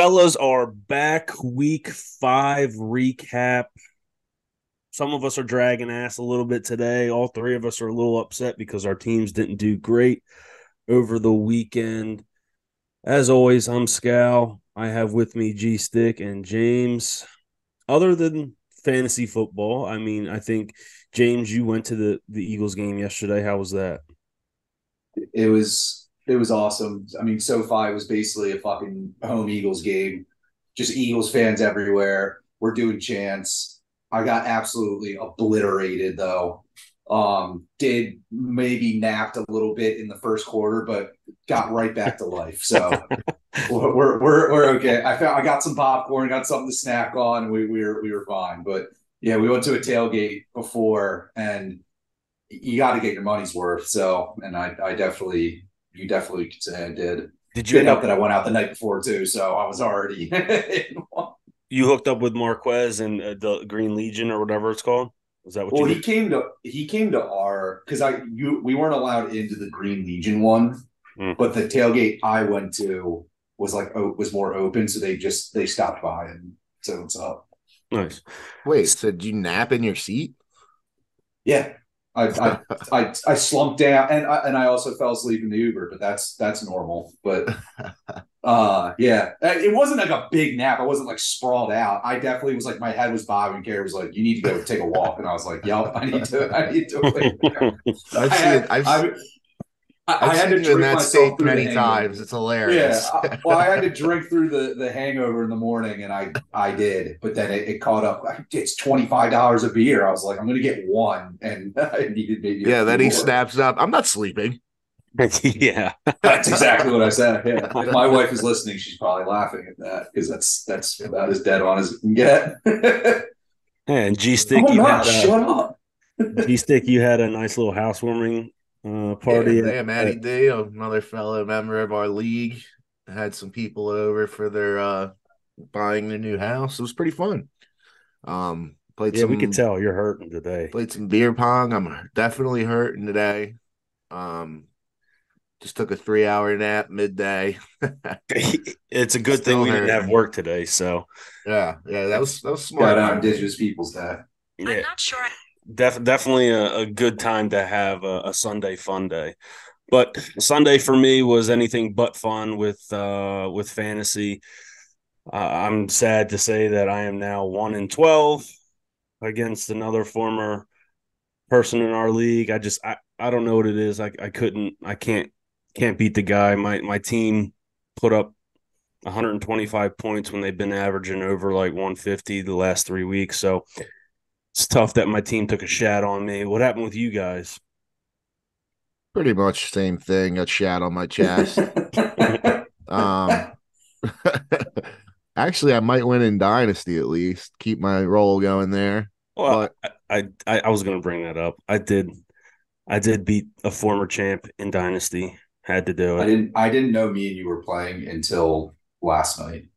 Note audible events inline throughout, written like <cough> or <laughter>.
Fellas are back. Week five recap. Some of us are dragging ass a little bit today. All three of us are a little upset because our teams didn't do great over the weekend. As always, I'm Scal. I have with me G Stick and James. Other than fantasy football, I mean, I think James, you went to the the Eagles game yesterday. How was that? It was it was awesome. I mean, SoFi was basically a fucking home Eagles game. Just Eagles fans everywhere. We're doing chants. I got absolutely obliterated though. Um, did maybe napped a little bit in the first quarter, but got right back to life. So <laughs> we're, we're we're okay. I found I got some popcorn, got something to snack on. We we were we were fine. But yeah, we went to a tailgate before, and you got to get your money's worth. So, and I I definitely you definitely could say I did. Did you Did help that I went out the night before too, so I was already. <laughs> you hooked up with Marquez and uh, the Green Legion or whatever it's called? Is that what well, you he did? came to he came to our because I you we weren't allowed into the Green Legion one, Hmm. but the tailgate I went to was like o- was more open, so they just they stopped by and said what's up. Nice. Wait, so did you nap in your seat? Yeah, I I I, I slumped down and I, and I also fell asleep in the Uber, but that's that's normal. But <laughs> uh, yeah, Uh, it wasn't like a big nap. I wasn't like sprawled out. I definitely was like my head was bobbing. Gary was like, "You need to go take a walk," and I was like, "Yep, I need to. I need to." <laughs> I've I seen, had, I've, I've, I, I had to you in drink that myself state through many times. It's Yeah, hilarious. I- well, I had to drink through the the hangover in the morning, and I I did, but then it, it caught up. It's twenty five dollars a beer. I was like, I'm gonna get one, and <laughs> I needed maybe. yeah, then he snaps up. I'm not sleeping. <laughs> yeah. That's exactly what I said. <laughs> Yeah, if my wife is listening, she's probably laughing at that because that's that's about as dead on as it can get. And G Stick, oh you no, had uh, shut up. G Stick, you had a nice little housewarming uh, party. Yeah, at- yeah, Matty D, another fellow member of our league, had some people over for their uh buying their new house. It was pretty fun. Um, played yeah, some we could tell you're hurting today. played some beer pong. I'm definitely hurting today. Um, just took a three hour nap midday. <laughs> it's a good thing Still we didn't have work today. So Yeah, yeah, that was that was smart. Got out Indigenous Peoples Day. yeah, I'm not sure. I- def- definitely a, a good time to have a, a Sunday fun day. But Sunday for me was anything but fun with uh, with fantasy. Uh, I'm sad to say that I am now one in twelve against another former person in our league. I just I, I don't know what it is. I, I couldn't I can't can't beat the guy. My my team put up 125 points when they've been averaging over like 150 the last three weeks. So it's tough that my team took a shot on me. What happened with you guys? Pretty much same thing. A shat on my chest. <laughs> um, <laughs> actually, I might win in Dynasty at least. Keep my role going there. Well, I, I I was gonna bring that up. I did I did beat a former champ in Dynasty. Had to do it. I didn't I didn't know me and you were playing until last night.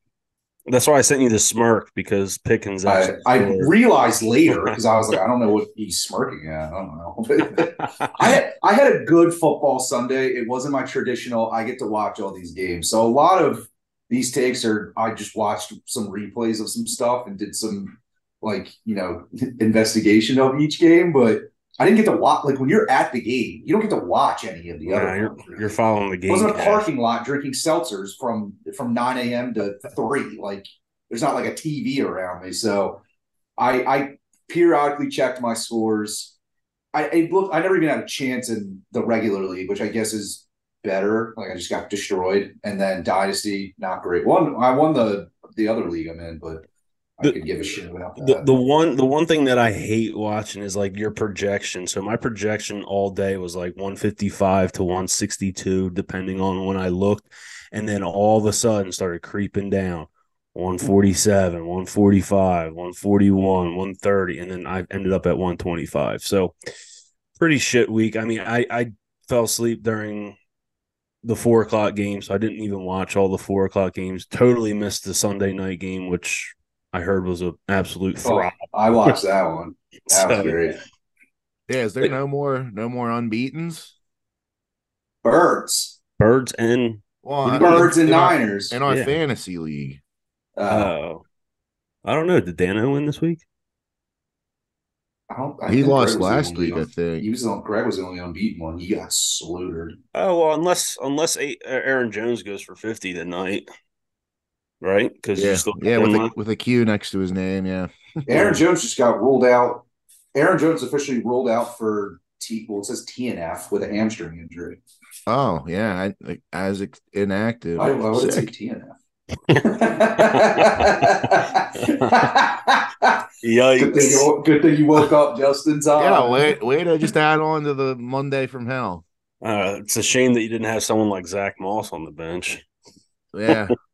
That's why I sent you the smirk because Pickens I, I realized later <laughs> because I was like, I don't know what he's smirking at. I don't know. <laughs> I had, I had a good football Sunday. It wasn't my traditional. I get to watch all these games, so a lot of these takes are. I just watched some replays of some stuff and did some like you know <laughs> investigation of each game, but I didn't get to watch. Like when you're at the game, you don't get to watch any of the Nah, other. you're, you're following the game. It wasn't a parking lot drinking seltzers from from 9 a.m. to three. Like there's not like a TV around me, so I I periodically checked my scores. I, I look. I never even had a chance in the regular league, which I guess is better. Like I just got destroyed, and then dynasty not great. One I won the the other league I'm in, but I The- could give a shit about the, the one the one thing that I hate watching is like your projection. So my projection all day was like 155 to 162, depending on when I looked, and then all of a sudden started creeping down. 147, 145, 141, 130, and then I ended up at 125. So pretty shit week. I mean, I, I fell asleep during the four o'clock game, so I didn't even watch all the four o'clock games. Totally missed the Sunday night game, which I heard was an absolute Oh. I watched <laughs> that one. That was great. Yeah, is there no more no more unbeatens? Birds. Birds and Well, Birds and in our- Niners. in our Yeah. fantasy league. Uh, Oh, I don't know. Did Dano win this week? I don't, I He lost Greg was the last only week, I think. He was the, Greg was the only unbeaten one. He got slaughtered. Oh well, unless unless Aaron Jones goes for fifty tonight, right? Because Yeah, still yeah, with a, with a Q next to his name. Yeah, <laughs> Aaron Jones just got ruled out. Aaron Jones officially ruled out for T. Well, it says TNF with a hamstring injury. Oh yeah, I, like, as inactive. I, why would say Sick. TNF? <laughs> good, thing Yikes! you, good thing you woke up just in time. Yeah, wait, wait to just add on to the Monday from hell. Uh, it's a shame that you didn't have someone like Zack Moss on the bench. Yeah, <laughs>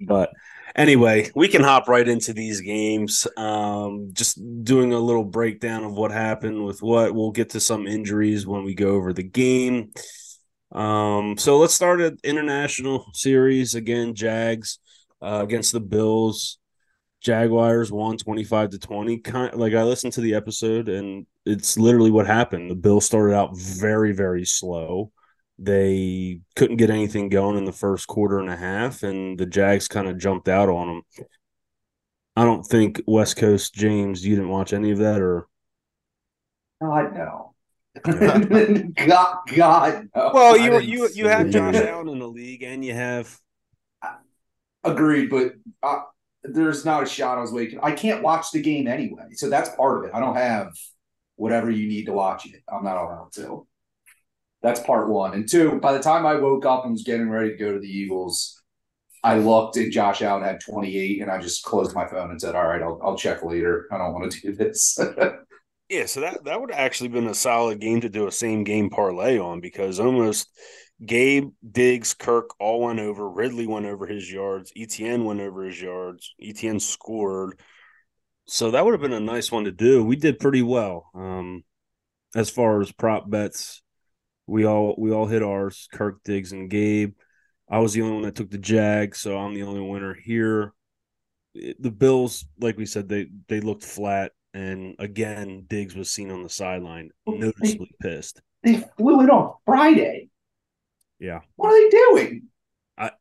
But anyway, we can hop right into these games. Um, just doing a little breakdown of what happened with what. We'll get to some injuries when we go over the game. Um, so let's start at international series again. Jags uh, against the Bills. Jaguars won 25 to 20. Kind like I listened to the episode and it's literally what happened. The Bills started out very, very slow. They couldn't get anything going in the first quarter and a half, and the Jags kind of jumped out on them. I don't think West Coast James, you didn't watch any of that, or God no. <laughs> <laughs> God, God no. well, you you you have it. Josh Allen in the league, and you have Agreed, but uh, there's not a shot I was waking. I can't watch the game anyway, so that's part of it. I don't have whatever you need to watch it. I'm not allowed to. That's part one. And two, by the time I woke up and was getting ready to go to the Eagles, I looked and Josh Allen had 28, and I just closed my phone and said, "All right, I'll, I'll check later. I don't want to <laughs> do this." Yeah, so that that would have actually been a solid game to do a same game parlay on because almost Gabe, Diggs, Kirk all went over. Ridley went over his yards. ETN went over his yards. ETN scored. So that would have been a nice one to do. We did pretty well. Um, as far as prop bets, we all we all hit ours. Kirk, Diggs, and Gabe. I was the only one that took the Jag, so I'm the only winner here. It- The Bills, like we said, they they looked flat, and again, Diggs was seen on the sideline, noticeably pissed. they flew it on Friday. Yeah. What are they doing?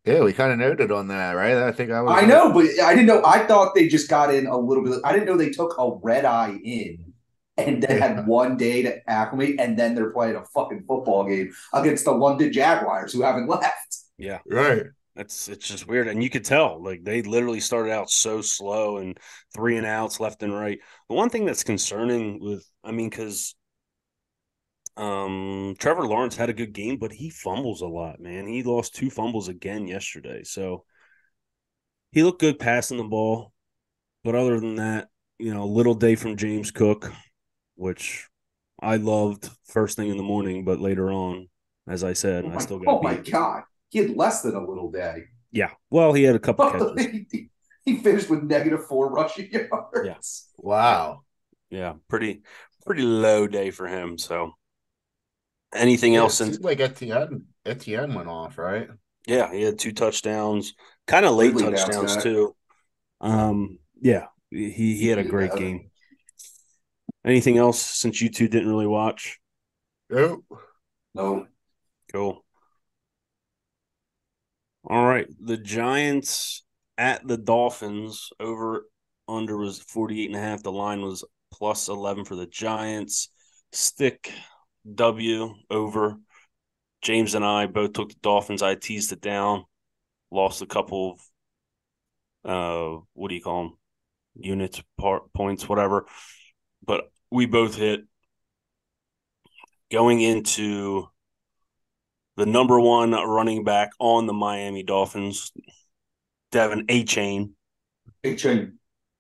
yeah, we kind of noted on that, right? I think I was. I know, but I didn't know. I thought they just got in a little bit. I didn't know they took a red eye in and they had one day to acclimate, and then they're playing a fucking football game against the London Jaguars who haven't <laughs> left. Yeah, right. that's it's just weird, and you could tell like they literally started out so slow and three and outs left and right. The one thing that's concerning with, I mean, because um Trevor Lawrence had a good game, but he fumbles a lot, man. He lost two fumbles again yesterday, so he looked good passing the ball, but other than that, you know, little day from James Cook, which I loved first thing in the morning, but later on, as I said, Oh I still got oh my god, he had less than a little day. Yeah. Well, he had a couple <laughs> catches. he, he finished with negative four rushing yards. Yes. Wow. Yeah, pretty pretty low day for him. So anything else Yeah, it since seemed like Etienne Etienne went off, right? yeah, he had two touchdowns, kind of late Ridley touchdowns too. Um yeah, he he had a great Yeah. game. Anything else since you two didn't really watch? Nope. No, Cool. All right. The Giants at the Dolphins over under was 48 and a half. The line was plus 11 for the Giants. Stick W over. James and I both took the Dolphins. I teased it down. Lost a couple of uh what do you call them? Units, part points, whatever. But we both hit going into the number one running back on the Miami Dolphins, De'Von Achane. Big Chain.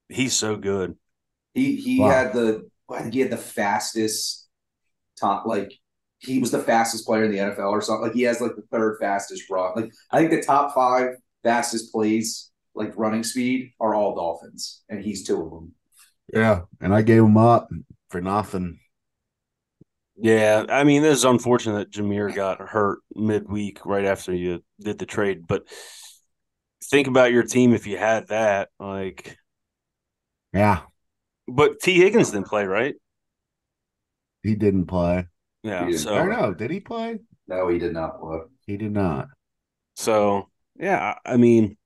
He's so good. He he Wow. had the I think he had the fastest top like he was the fastest player in the NFL or something. Like he has like the third fastest run. Like I think the top five fastest plays, like running speed, are all Dolphins, and he's two of them. Yeah, and I gave him up for nothing. Yeah, I mean, this is unfortunate that Jahmyr got hurt midweek right after you did the trade, but think about your team if you had that. Like, Yeah, but T. Higgins didn't play, right? he didn't play. Yeah. He didn't. So I don't know. Did he play? No, he did not play. He did not. So yeah, I mean,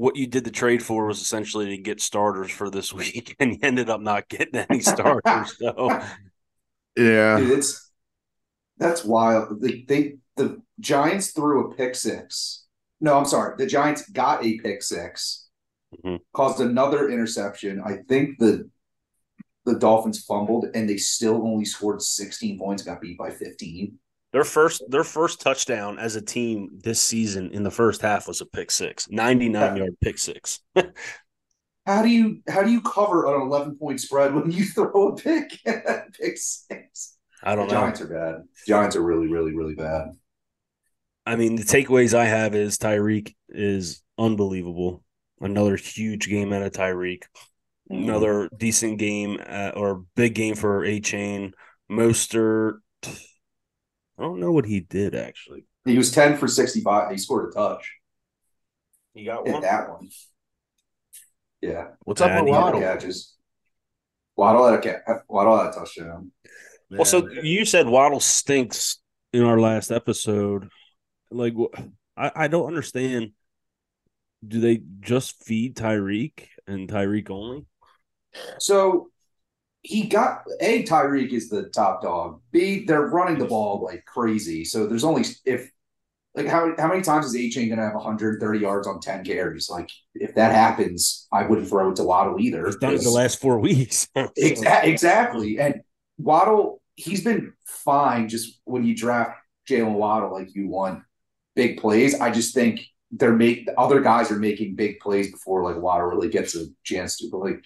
what you did the trade for was essentially to get starters for this <laughs> week, and you ended up not getting any starters. <laughs> so Yeah. Dude, it's that's wild. They, they the Giants threw a pick six. No, I'm sorry. The Giants got a pick 6 Mhm. caused another interception. I think the the Dolphins fumbled and they still only scored 16 points, got beat by 15. Their first their first touchdown as a team this season in the first half was a pick six, 99 yard pick six. <laughs> How do you how do you cover an 11 point spread when you <laughs> throw a pick at <laughs> pick six? I don't know. Giants are bad. Giants are really, really, really bad. I mean, the takeaways I have is Tyreek is unbelievable. Another huge game out of Tyreek. Another decent game uh, or big game for Achane. Mostert. I don't know what he did actually. He was 10 for 65. He scored a touch. He got Hit one. that one. Yeah. What's up with Waddle? catches. Waddle had a ca- Waddle had a touchdown. Well, so you said Waddle stinks in our last episode. Like, I, I don't understand. Do they just feed Tyreek and Tyreek only? So he got A, Tyreek is the top dog. B, they're running the ball like crazy. So there's only if like how how many times is Achane gonna have 130 yards on 10 carries? Like if that happens, I wouldn't throw it to Waddle either. He's done it the last four weeks. <laughs> Exa- exactly. And Waddle, he's been fine just when you draft Jalen Waddle, like you want big plays. I just think they're make other guys are making big plays before like Waddle really gets a chance to. But like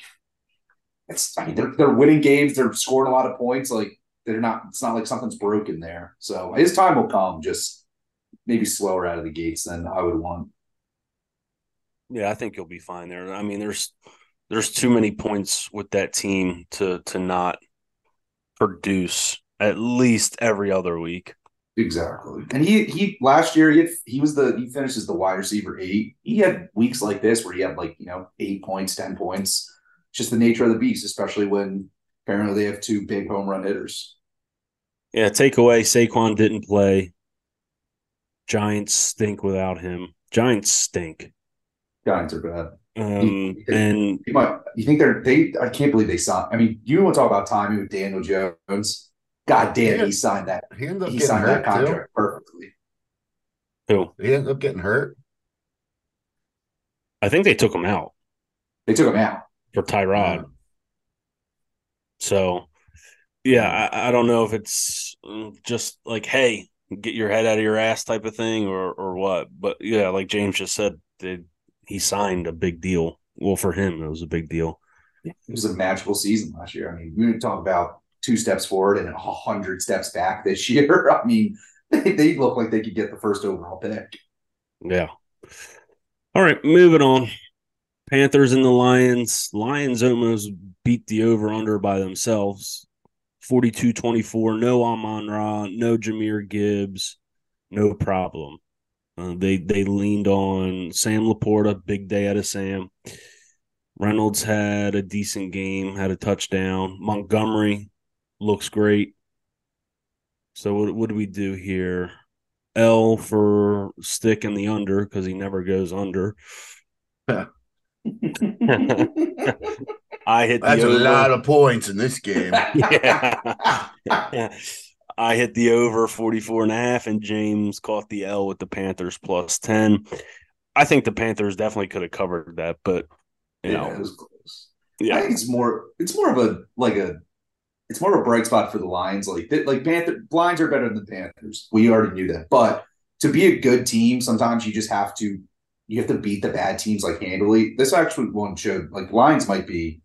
it's I mean they're they're winning games, they're scoring a lot of points. Like they're not it's not like something's broken there. So his time will come, just maybe slower out of the gates than I would want. Yeah, I think you'll be fine there. I mean, there's there's too many points with that team to to not produce at least every other week. Exactly. And he he last year he had, he was the he finishes the wide receiver eight. He had weeks like this where he had like, you know, eight points, ten points. Just the nature of the beast, especially when apparently they have two big home run hitters. Yeah, takeaway Saquon didn't play. Giants stink without him. Giants stink. Giants are bad. Um, and You might you think they're they I can't believe they signed. I mean, you want to talk about timing with Daniel Jones. God damn, Yeah. he signed that. he ended up He getting signed that hurt too. contract perfectly. who? He ended up getting hurt. I think they took him out They took him out. For Tyrod. So, yeah, I, I don't know if it's mm, just like, hey, get your head out of your ass type of thing or or what. But yeah, like James just said, they, he signed a big deal. Well, for him, it was a big deal. It was a magical season last year. I mean, we talk about two steps forward and a hundred steps back this <laughs> year. I mean, they, they look like they could get the first overall pick. Yeah. All right, moving on. Panthers and the Lions. Lions almost beat the over under by themselves. 42 24. No Amon Ra, no Jahmyr Gibbs. No problem. Uh, they they leaned on Sam LaPorta, big day out of Sam. Reynolds had a decent game, had a touchdown. Montgomery looks great. So what what do we do here? L for stick in the under because he never goes under. I hit the That's a lot of points in this game. <laughs> yeah. <laughs> I hit the over 44 and a half, and James caught the L with the Panthers plus 10. I think the Panthers definitely could have covered that, but you yeah, know, it was close. I yeah, think it's more. It's more of a like a. It's more of a bright spot for the Lions. Like like Panther Lions are better than the Panthers. We already knew that, but to be a good team, sometimes you just have to. You have to beat the bad teams like handily. This actually one showed like Lions might be.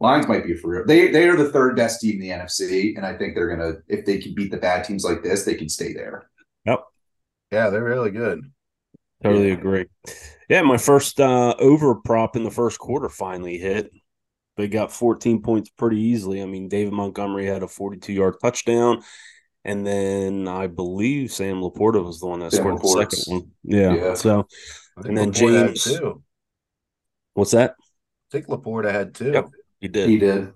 Lions might be for real. They they are the third best team in the NFC, and I think they're gonna if they can beat the bad teams like this, they can stay there. Yep. Yeah, they're really good. totally Yeah. agree. Yeah, my first uh, over prop in the first quarter finally hit. They got 14 points pretty easily. I mean, David Montgomery had a 42 yard touchdown. And then I believe Sam LaPorta was the one that Sam scored the second one. Yeah. Yeah. So And then LaPorta James- what's that? I think LaPorta had two. Yep. He did. He did.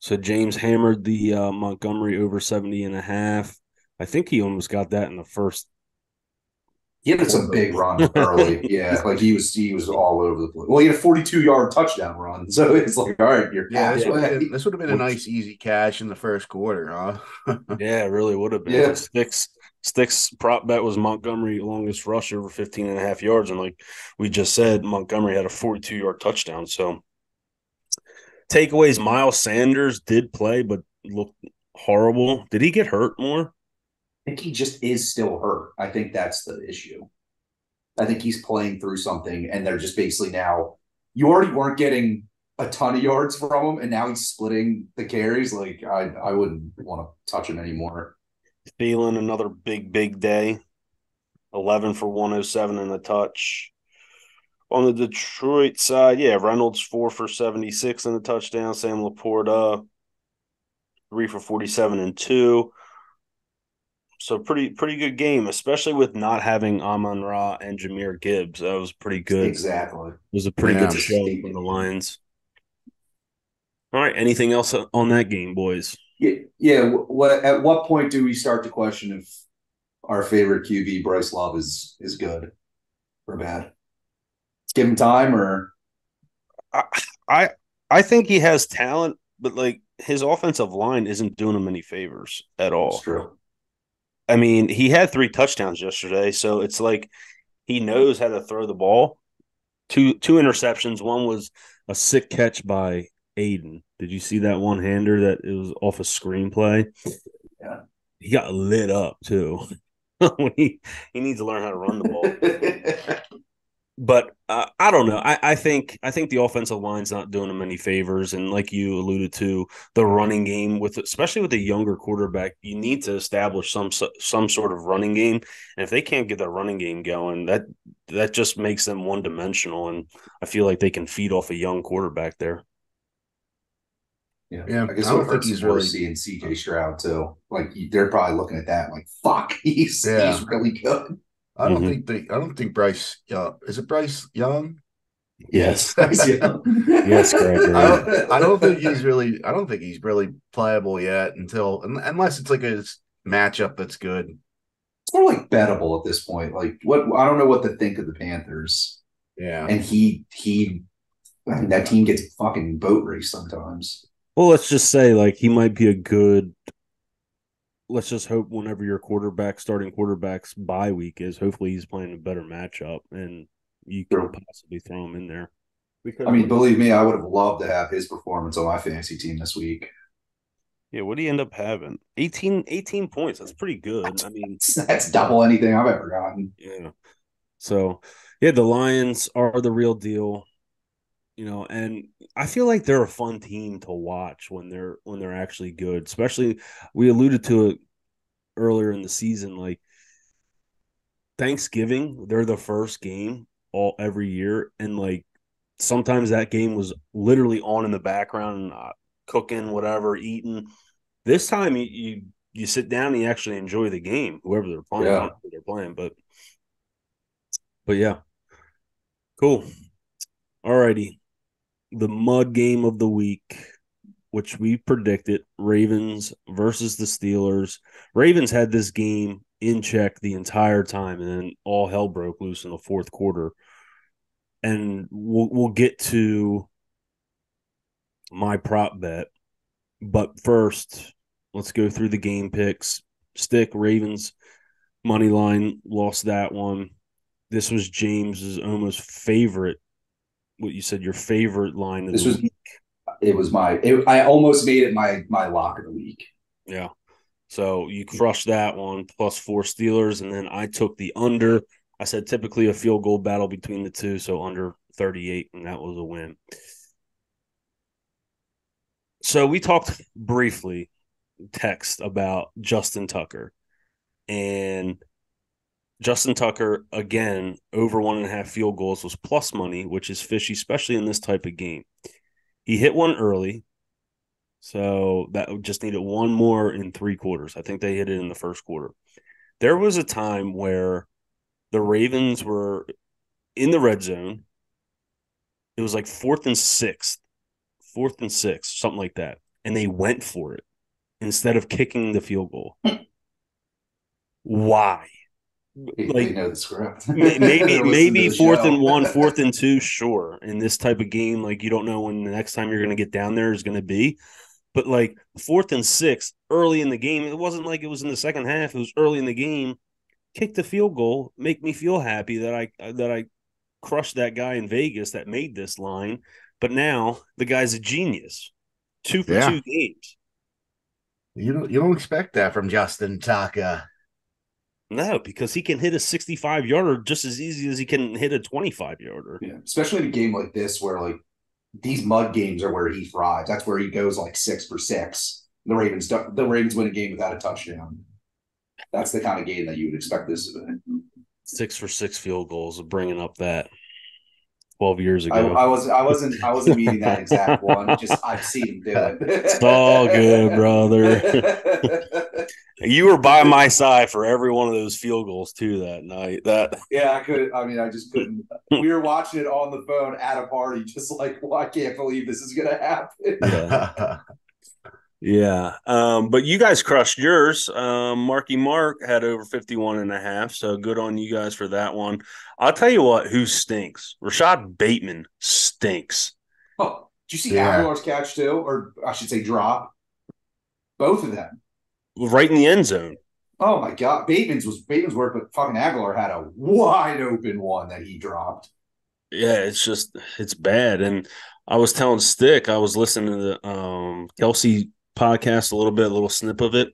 So James hammered the uh, Montgomery over 70 and a half. I think he almost got that in the first He had some big runs early. <laughs> yeah, like he was he was all over the place. Well, he had a 42 yard touchdown run, so it's like, all right, you're Yeah, this would, have halfway. been, this would have been a nice easy cash in the first quarter, huh? <laughs> Yeah, it really would have been. Yeah. Sticks Sticks prop bet was Montgomery longest rush over 15 and a half yards. And like we just said, Montgomery had a 42 yard touchdown. So takeaways, Miles Sanders did play, but looked horrible. Did he get hurt more? Think he just is still hurt. I think that's the issue. I think he's playing through something, and they're just basically now. You already weren't getting a ton of yards from him, and now he's splitting the carries. Like I, I wouldn't want to touch him anymore. Feeling another big, big day. 11 for 107 and a touch. On the Detroit side, yeah, Reynolds four for 76 and a touchdown. Sam LaPorta, three for 47 and two. So pretty pretty good game, especially with not having Amon Ra and Jahmyr Gibbs. That was pretty good. Exactly. It was a pretty Yeah. good show from the Lions. All right, anything else on that game, boys? Yeah, yeah. What at what point do we start to question if our favorite QB Bryce Love is is good or bad? Give him time, or I, I I think he has talent, but like his offensive line isn't doing him any favors at all. it's true. I mean, he had three touchdowns yesterday, so it's like he knows how to throw the ball. Two two interceptions. One was a sick catch by Aidan. Did you see that one hander that it was off a screenplay? Yeah. He got lit up too. <laughs> he he needs to learn how to run the ball. <laughs> but uh, I don't know. I, I think I think the offensive line's not doing them any favors, and like you alluded to, the running game with especially with a younger quarterback, you need to establish some some sort of running game, and if they can't get that running game going, that that just makes them one dimensional, and I feel like they can feed off a young quarterback there. Yeah, Yeah, I guess I don't think he's really really- seeing CJ Stroud too. Like they're probably looking at that like, "Fuck, <laughs> he's Yeah. he's really good." I don't Mhm. think they. I don't think Bryce. Uh, is it Bryce Young? Yes, <laughs> Yeah. yes, Gregory. I don't, I don't think he's really. I don't think he's really playable yet until unless it's like a matchup that's good. It's more like bettable at this point. Like what I don't know what to think of the Panthers, Yeah. and he he, I mean, that team gets fucking boat race sometimes. Well, let's just say like he might be a good. Let's just hope whenever your quarterback, starting quarterback's bye week is, hopefully he's playing a better matchup and you can Sure. possibly throw him in there. Because I mean, believe me, I would have loved to have his performance on my fantasy team this week. yeah, what do you end up having? 18, 18 points. That's pretty good. I mean, <laughs> That's double anything I've ever gotten. yeah. So yeah, the Lions are the real deal. You know, and I feel like they're a fun team to watch when they're when they're actually good. Especially we alluded to it earlier in the season, like Thanksgiving, they're the first game all every year, and like sometimes that game was literally on in the background, uh, cooking, whatever, eating. This time you, you you sit down and you actually enjoy the game, whoever they're playing, Yeah. don't know who they're playing, but but yeah, cool. Alrighty, the mud game of the week, which we predicted: Ravens versus the Steelers. Ravens had this game in check the entire time, and then all hell broke loose in the fourth quarter. And we'll we'll get to my prop bet, but first, let's go through the game picks. Stick Ravens money line lost that one. This was James's almost favorite. What you said your favorite line of This the was week. it was my it, I almost made it my my lock of the week. Yeah. So you crushed that one plus four Steelers, and then I took the under. I said typically a field goal battle between the two, so under 38, and that was a win. So we talked briefly, text about Justin Tucker. And Justin Tucker, again, over one and a half field goals was plus money, which is fishy, especially in this type of game. He hit one early. So that just needed one more in three quarters. I think they hit it in the first quarter. There was a time where the Ravens were in the red zone. It was like fourth and sixth, fourth and sixth, something like that. And they went for it instead of kicking the field goal. Hmm. Why? Like know the script. <laughs> Maybe maybe fourth show. and one, <laughs> fourth and two, sure. In this type of game, like you don't know when the next time you're going to get down there is going to be. But like fourth and six, early in the game, it wasn't like it was in the second half. It was early in the game. Kick the field goal, make me feel happy that I that I crushed that guy in Vegas that made this line. But now the guy's a genius. Two for Yeah. two games. You don't you don't expect that from Justin Tucker. No, because he can hit a 65 yarder just as easy as he can hit a 25 yarder. Yeah, especially in a game like this where like these mud games are where he thrives. That's where he goes like six for six. The Ravens the Ravens win a game without a touchdown. That's the kind of game that you would expect this to be. Six for six field goals, of bringing up that 12 years I, ago. I was I wasn't I wasn't meaning that exact <laughs> one. Just I've seen him do it. It's all good, brother. <laughs> you were by my side for every one of those field goals too that night. That <laughs> yeah, I could. I mean, I just couldn't. We were watching it on the phone at a party, just like, well, I can't believe this is gonna happen. Yeah. Yeah. Um, but you guys crushed yours. Um, Marky Mark had over 51 and a half. So good on you guys for that one. I'll tell you what, who stinks? Rashod Bateman stinks. Oh, did you see Yeah. Agholor's catch too, or I should say drop? Both of them. Right in the end zone. Oh my god, Bateman's was Bateman's work, but fucking Agholor had a wide open one that he dropped. Yeah, it's just it's bad. And I was telling Stick, I was listening to the um Kelce podcast a little bit, a little snip of it.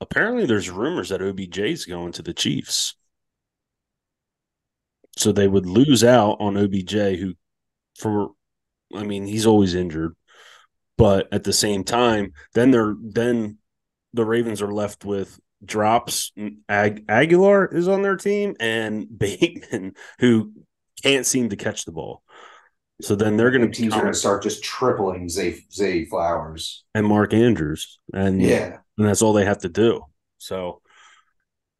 Apparently there's rumors that OBJ's going to the Chiefs. So they would lose out on OBJ who for I mean, he's always injured. But at the same time, then they're then the Ravens are left with drops. Ag- Agholor is on their team and <laughs> Bateman, who can't seem to catch the ball. So then they're going to teams are going to start just tripling Zay Zay Flowers. and Mark Andrews, and Yeah, and that's all they have to do. So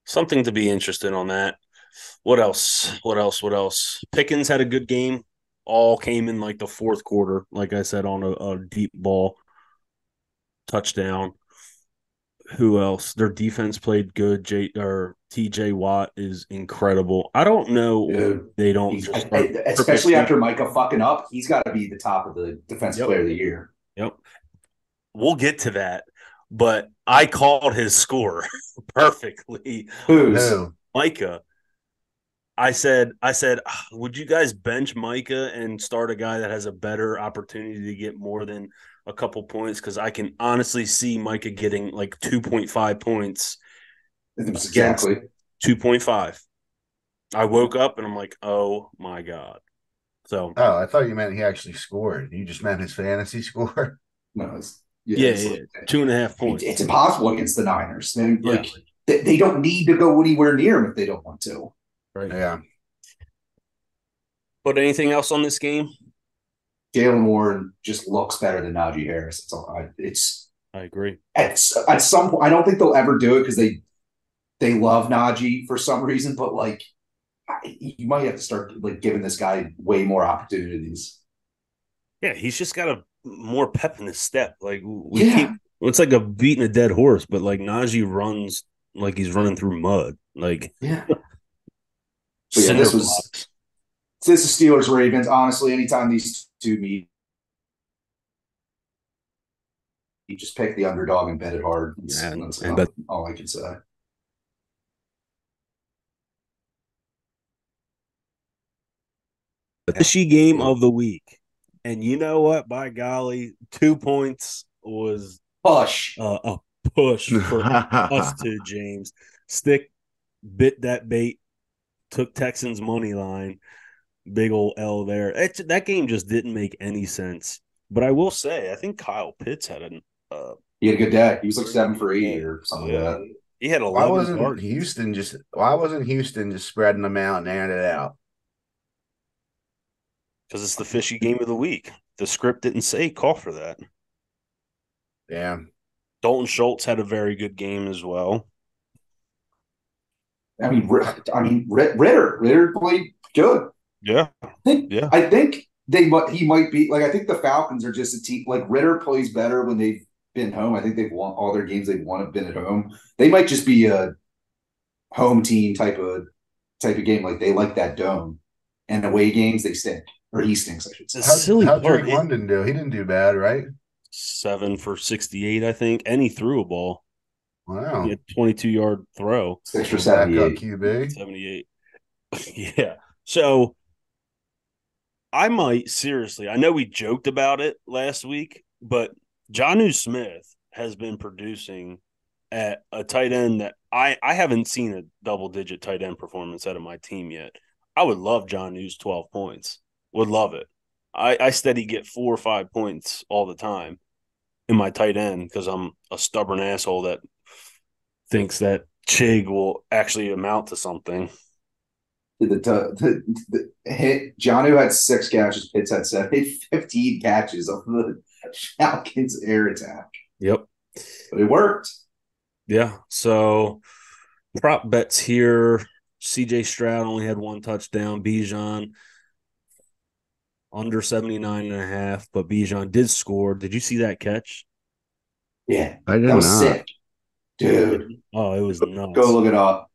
something to be interested on that. What else? What else? What else? Pickens had a good game. All came in like the fourth quarter, like I said, on a, a deep ball touchdown. Who else? Their defense played good. J or TJ Watt is incredible. I don't know Dude, they don't He's- just start especially after Micah fucking up, he's got to be the top of the defensive Yep. player of the year. Yep. We'll get to that, but I called his score <laughs> perfectly. Who's no. Micah. I said, I said, "Ah, would you guys bench Micah and start a guy that has a better opportunity to get more than a couple points? Because I can honestly see Micah getting like 2.5 points, exactly? 2.5. I woke up and I'm like, oh my God. So, Oh, I thought you meant he actually scored. You just meant his fantasy <laughs> score. No, it's, yeah, it's yeah, like- two and a half points. it's impossible against the Niners. They, Yeah. like they, they don't need to go anywhere near him if they don't want to. Right. Yeah. But anything else on this game? Jaylen Warren just looks better than Najee Harris. It's all. I, it's I agree. at at some point. I don't think they'll ever do it because they they love Najee for some reason. But like, you might have to start like giving this guy way more opportunities. Yeah, he's just got a more pep in his step. Like we Yeah. keep it's like a beating a dead horse, but like Najee runs like he's running through mud. Like Yeah. <laughs> cinder yeah, this was- blocks. This is Steelers Ravens. Honestly, anytime these two me. you just pick the underdog and bet it hard. That's, Yeah, and- that's and all, all I can say. fishy game of the week. And you know what? By golly, two points was Hush. uh, a push for <laughs> us too, James. Stick bit that bait, took Texans money line, big old L there. It's, that game just didn't make any sense. But I will say, I think Kyle Pitts had an uh, He had a good day. He was like seven for eight or something like yeah, that. he had a lot. Why eleven wasn't targets Houston just why wasn't Houston just spreading them out and airing it out? because it's the fishy game of the week. The script didn't say call for that. Yeah. Dalton Schultz had a very good game as well. I mean, I mean, Ridder, Ridder played good. Yeah, I think, Yeah. I think they might. He might be like. I think the Falcons are just a team. Like Ridder plays better when they've been home. I think they've won all their games. They've won have been at home. They might just be a home team type of type of game. Like they like that dome, and away games they stink, or he stinks, I should say. How, silly how'd part, Drake London do? He didn't do bad, right? seven for sixty-eight, I think, and he threw a ball. Wow. He had twenty-two yard throw. Six for Backup seventy-eight. QB. 78. <laughs> yeah. So I might seriously, I know we joked about it last week, but Jonnu Smith has been producing at a tight end that I, I haven't seen a double digit tight end performance out of my team yet. I would love Jonnu's 12 points. Would love it. I, I steady get four or five points all the time in my tight end because I'm a stubborn asshole that thinks that Chig will actually amount to something. The, the, the, the hit Jonnu had six catches, Pitts had seven, he had 15 catches of the Falcons air attack. Yep. But it worked. Yeah. So prop bets here. CJ Stroud only had one touchdown. Bijan under 79 and a half, but Bijan did score. Did you see that catch? Yeah. I did That was not. sick. Dude. Oh, it was nuts. Go look it up.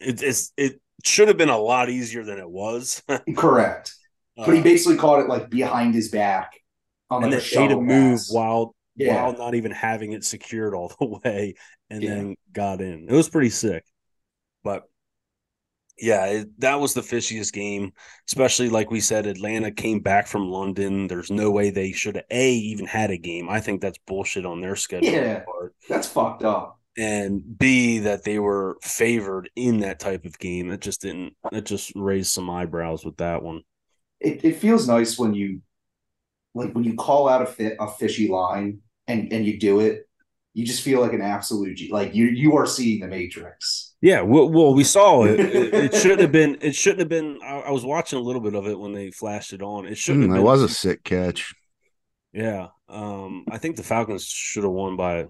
It, it's, it should have been a lot easier than it was. <laughs> Correct. But he Uh, basically caught it like behind his back on and like then made a move pass. while Yeah. while not even having it secured all the <laughs> way and Yeah. then got in. It was pretty sick. But yeah, it, that was the fishiest game, especially like we said Atlanta came back from London. There's no way they should have A even had a game. I think that's bullshit on their schedule Yeah. part. That's fucked up. And B that they were favored in that type of game. It just didn't it just raised some eyebrows with that one. It it feels nice when you like when you call out a fit a fishy line and and you do it, you just feel like an absolute G. Like you you are seeing the Matrix. Yeah, well, well we saw it. <laughs> it. It shouldn't have been. It shouldn't have been. I, I was watching a little bit of it when they flashed it on. It shouldn't Hmm, have that been. was a sick catch. Yeah, um, I think the Falcons should have won by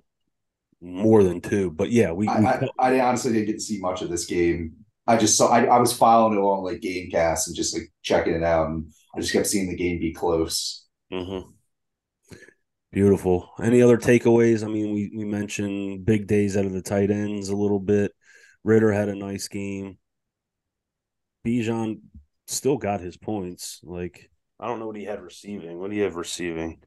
more than two. But yeah, we, we I, I, I honestly didn't get to see much of this game. I just saw I, I was following it along like Gamecast and just like checking it out, and I just kept seeing the game be close. mhm. beautiful. Any other takeaways? I mean, we we mentioned big days out of the tight ends a little bit. Ridder had a nice game. Bijan still got his points. Like I don't know what he had receiving. What do you have receiving?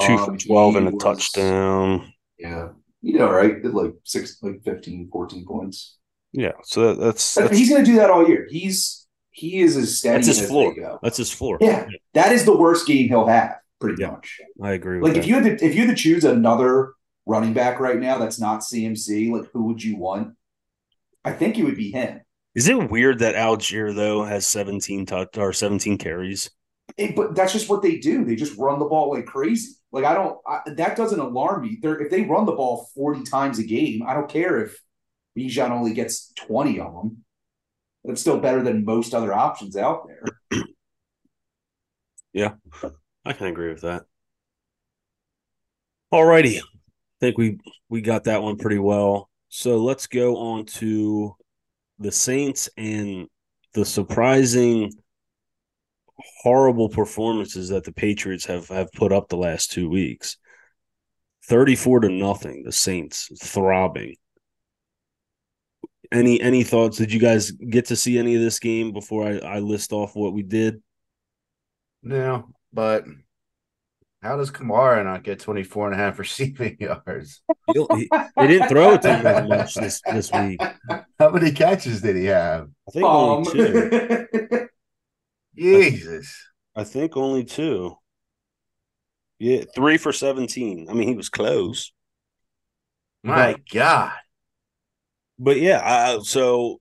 Two Um, for 12 and a was- touchdown. Yeah. You know, right? Did like six, like 15, 14 points. Yeah, so that, that's that's, he's going to do that all year. He's he is as steady That's his as floor. that's his floor. Yeah, that is the worst game he'll have, pretty Yeah. much. I agree with Like if you had to if you had to choose another running back right now that's not CMC, like who would you want? I think it would be him. Is it weird that Allgeier though has 17 touch or 17 carries? It- but that's just what they do. They just run the ball like crazy. Like I don't. I, that doesn't alarm me. They're, if they run the ball forty times a game, I don't care if Bijan only gets twenty of them. That's still better than most other options out there. Yeah, I can agree with that. Alrighty. I think we we got that one pretty well. So let's go on to the Saints and the surprising horrible performances that the Patriots have have put up the last two weeks. 34 to nothing, the Saints throbbing. Any any thoughts? Did you guys get to see any of this game before I, I list off what we did? No, but how does Kamara not get 24 and a half <laughs> receiving yards? He, he- they didn't throw it to him as much this, this week. <laughs> How many catches did he have? I think Um, only two. <laughs> Jesus. I think only two. Yeah, three for seventeen. I mean, he was close, My God. but yeah. I, so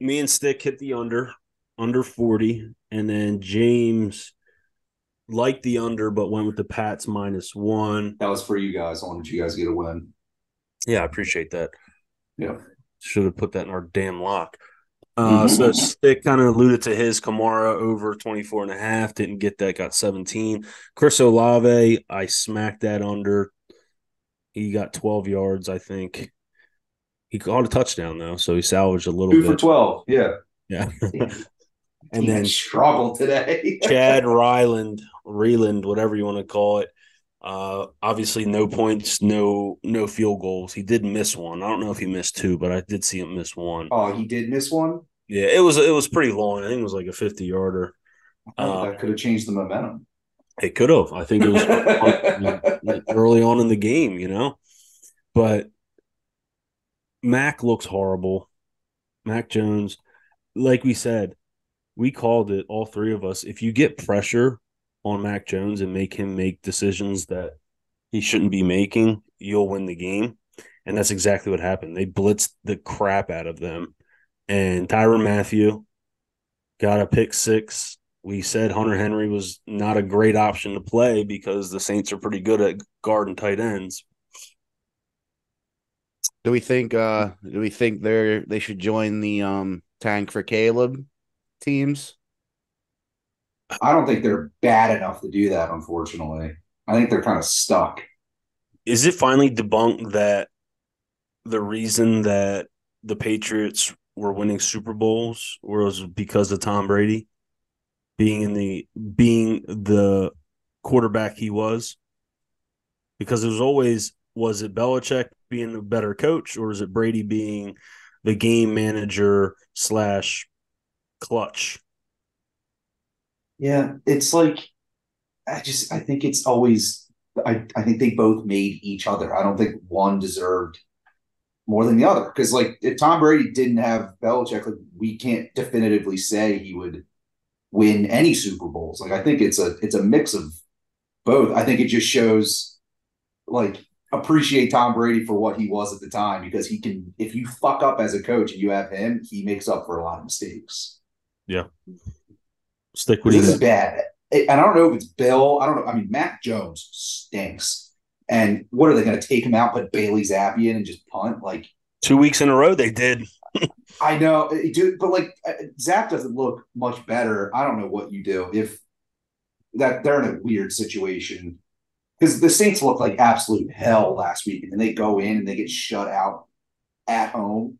me and Stick hit the under, under forty, and then James liked the under, but went with the Pats minus one. that was for you guys. I wanted you guys to get a win. Yeah, I appreciate that. Yeah. Should have put that in our damn lock. Uh, so Stick kind of alluded to his Kamara over 24 and a half. Didn't get that, got 17. Chris Olave, I smacked that under. He got 12 yards, I think. He caught a touchdown, though, so he salvaged a little Two for bit. twelve. Yeah. Yeah. <laughs> and and then struggled today. Chad <laughs> Ryland, Reland, whatever you want to call it, Uh, obviously, no points, no no field goals. He did miss one. I don't know if he missed two, but I did see him miss one. Oh, he did miss one. Yeah, it was it was pretty long. I think it was like a fifty yarder. Oh, that uh, could have changed the momentum. It could have. I think it was <laughs> early on in the game, you know. But Mac looks horrible. Mac Jones, like we said, we called it, all three of us. If you get pressure on Mac Jones and make him make decisions that he shouldn't be making, you'll win the game. And that's exactly what happened. They blitzed the crap out of them. And Tyrann Mathieu got a pick six. We said Hunter Henry was not a great option to play because the Saints are pretty good at guard and tight ends. Do we think uh do we think they're they should join the um tank for Caleb teams? I don't think they're bad enough to do that, unfortunately. I think they're kind of stuck. Is it finally debunked that the reason that the Patriots were winning Super Bowls or was because of Tom Brady being in the being the quarterback he was? Because it was always was it Belichick being a better coach or is it Brady being the game manager slash clutch? Yeah, it's like I just I think it's always I, I think they both made each other. I don't think one deserved more than the other. Because like if Tom Brady didn't have Belichick, like we can't definitively say he would win any Super Bowls. Like I think it's a it's a mix of both. I think it just shows like appreciate Tom Brady for what he was at the time because he can if you fuck up as a coach and you have him, he makes up for a lot of mistakes. Yeah. Stick with this is bad. And I don't know if it's Bill. I don't know. I mean, Mac Jones stinks. And what are they going to take him out, put Bailey Zappe in, and just punt? Like two weeks in a row, they did. <laughs> I know, eh, dude, but like eh, Zap doesn't look much better. I don't know what you do if that they're in a weird situation because the Saints look like absolute hell last week, and then they go in and they get shut out at home.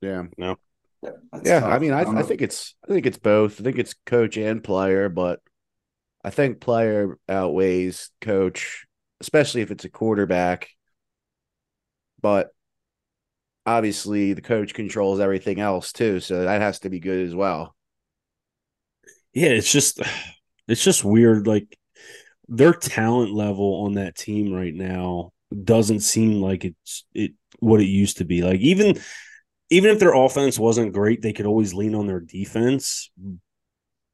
Yeah, no, yeah. Tough. I mean, I, I, I think it's I think it's both. I think it's coach and player, but I think player outweighs coach especially if it's a quarterback. But obviously, the coach controls everything else too, so that has to be good as well. Yeah, it's just it's just weird. Like their talent level on that team right now doesn't seem like it's it what it used to be. Like even even if their offense wasn't great, they could always lean on their defense.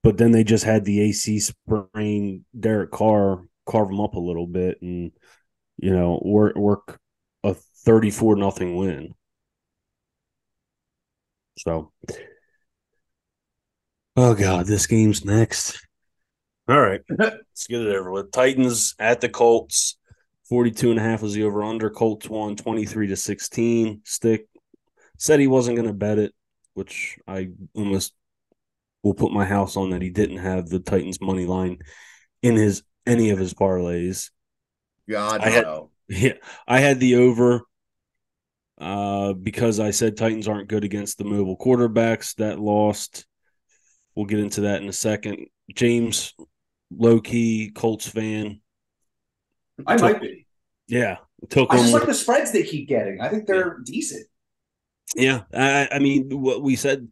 But then they just had the AC sprain Derek Carr carve them up a little bit and you know work work a 34 nothing win. So. Oh god this game's next. All right. Let's get it over with. Titans at the colts. 42 and a half was the over under colts won 23 to 16 stick said he wasn't going to bet it which i almost will put my house on that he didn't have the titans money line in his any of his parlays. God, I had, no. <laughs> Yeah, I had the over uh, because I said Titans aren't good against the mobile quarterbacks. That lost. We'll get into that in a second. James, low key Colts fan. I took, might be. Yeah, took. I just like the spreads they keep getting. I think they're yeah. decent. Yeah, I, I mean, what we said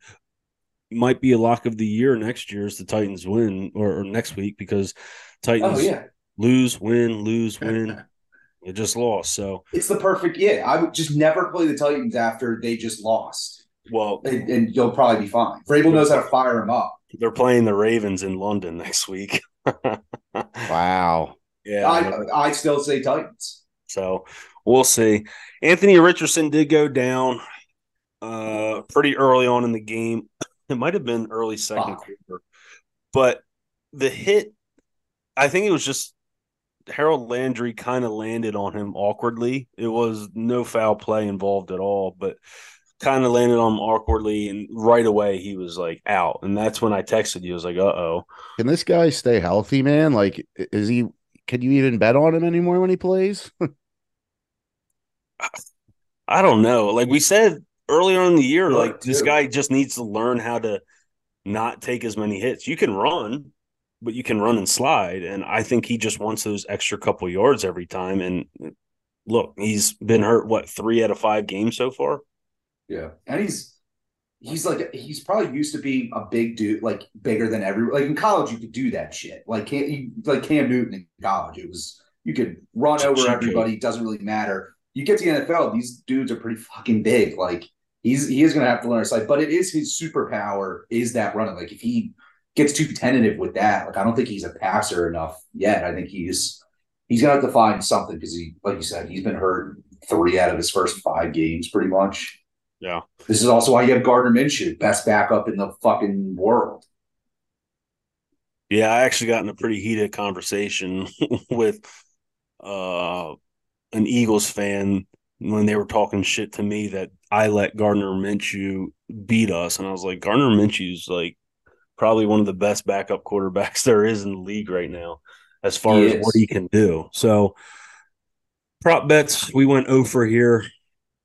might be a lock of the year next year is the Titans win or, or next week because Titans oh, yeah. lose, win, lose, <laughs> win. it just lost. So it's the perfect. Yeah, I would just never play the Titans after they just lost. Well, and, and you'll probably be fine. Vrabel knows how to fire them up. They're playing the Ravens in London next week. <laughs> wow. Yeah, I I still say Titans. So we'll see. Anthony Richardson did go down uh pretty early on in the game. <coughs> It might have been early second Fuck. quarter, but the hit I think it was just Harold Landry kind of landed on him awkwardly. It was no foul play involved at all, but kind of landed on him awkwardly, and right away he was like out. And that's when I texted you. I was like, "Uh oh." Can this guy stay healthy, man? Like, is he? Can you even bet on him anymore when he plays? <laughs> I don't know. Like we said earlier in the year, like this guy just needs to learn how to not take as many hits. You can run, but you can run and slide. And I think he just wants those extra couple yards every time. And uh, look, he's been hurt what three out of five games so far. Yeah, and he's he's like he's probably used to being a big dude, like bigger than every like in college you could do that shit. Like Cam, you, like Cam Newton in college, it was you could run over everybody. Doesn't really matter. You get to the NFL, these dudes are pretty fucking big. Like he's he is going to have to learn a side, but it is his superpower is that running. Like if he gets too tentative with that, like I don't think he's a passer enough yet. I think he's he's to have to find something because he, like you said, he's been hurt three out of his first five games, pretty much. Yeah. This is also why you have Gardner Minshew, best backup in the fucking world. Yeah, I actually got in a pretty heated conversation <laughs> with uh an Eagles fan when they were talking shit to me that I let Gardner Minshew beat us, and I was like, Gardner Minshew's like probably one of the best backup quarterbacks <laughs> there is in the league right now, as far he as is. what he can do. So prop bets, we went over here.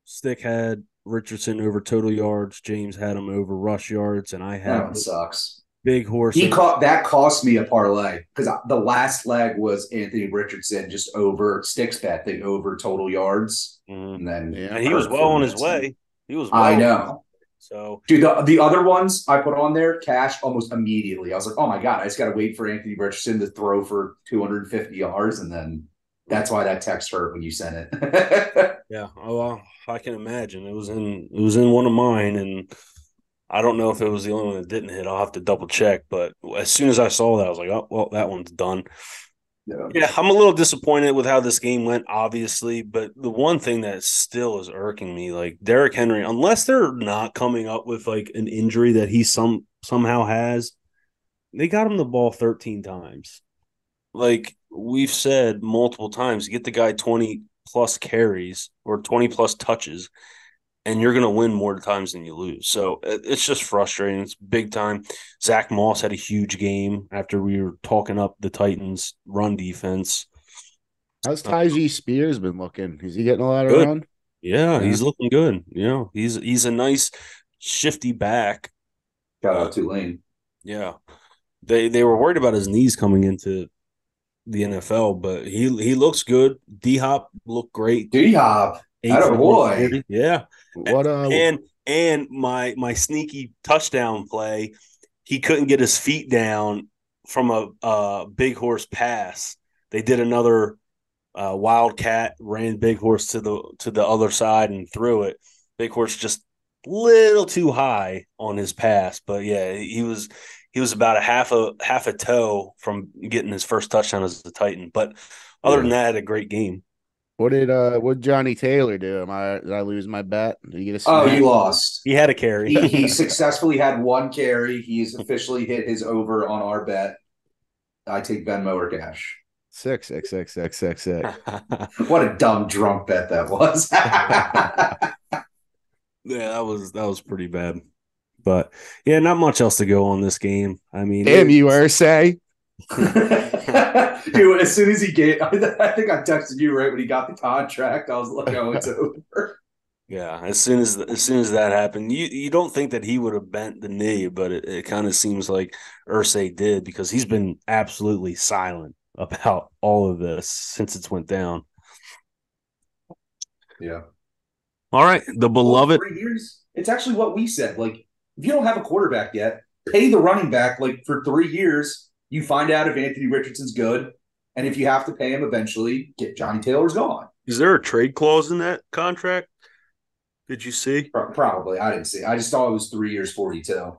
Stick had Richardson over total yards. James had him over rush yards, and I had that sucks. Big horse. He caught that cost me a parlay because the last leg was Anthony Richardson just over sticks bet thing over total yards, mm-hmm. and then yeah, and he was well on his way. He was. Well I know. So, dude, the, the other ones I put on there cash almost immediately. I was like, oh my god, I just got to wait for Anthony Richardson to throw for 250 yards, and then that's why that text hurt when you sent it. <laughs> yeah, oh, well, I can imagine. It was in it was in one of mine, and I don't know if it was the only one that didn't hit. I'll have to double check. But as soon as I saw that, I was like, oh, well, that one's done. Yeah. yeah, I'm a little disappointed with how this game went, obviously. But the one thing that still is irking me, like Derrick Henry, unless they're not coming up with like an injury that he some somehow has, they got him the ball 13 times. Like we've said multiple times, get the guy 20 plus carries or 20 plus touches and you're going to win more times than you lose. So uh, it's just frustrating. It's big time. Zack Moss had a huge game after we were talking up the Titans' run defense. How's uh, Tyjae Spears been looking? Is he getting a lot of good. run? Yeah, yeah, he's looking good. You know, he's he's a nice shifty back. Shout out Tulane. Yeah, they they were worried about his knees coming into the NFL, but he he looks good. D Hop looked great. D Hop, boy, yeah. What uh, and and my my sneaky touchdown play, he couldn't get his feet down from a, a big horse pass. They did another uh, wildcat, ran big horse to the to the other side and threw it. Big horse just little too high on his pass, but yeah, he was he was about a half a half a toe from getting his first touchdown as a Titan. But other yeah. than that, a great game. What did uh what Johnny Taylor do? Am I did I lose my bet? Did he get a snap? Oh, he lost. He had a carry. he, he <laughs> successfully had one carry. He's officially hit his over on our bet. I take Venmo or cash. Six, six, six, six, six, six. <laughs> what a dumb drunk bet that was. <laughs> yeah, that was that was pretty bad. But yeah, not much else to go on this game. I mean, damn you, Irsay. <laughs> Dude, as soon as he gave, <laughs> I think I texted you right when he got the contract. I was like, "Oh, it's <laughs> over." Yeah, as soon as as soon as that happened, you you don't think that he would have bent the knee, but it, it kind of seems like Irsay did because he's been absolutely silent about all of this since it's went down. Yeah. All right, the beloved. Well, years. It's actually what we said. Like, if you don't have a quarterback yet, pay the running back like for three years you find out if Anthony Richardson's good, and if you have to pay him eventually, get Johnny Taylor's gone. Is there a trade clause in that contract? Did you see? Probably. I didn't see. I just thought it was three years, forty-two.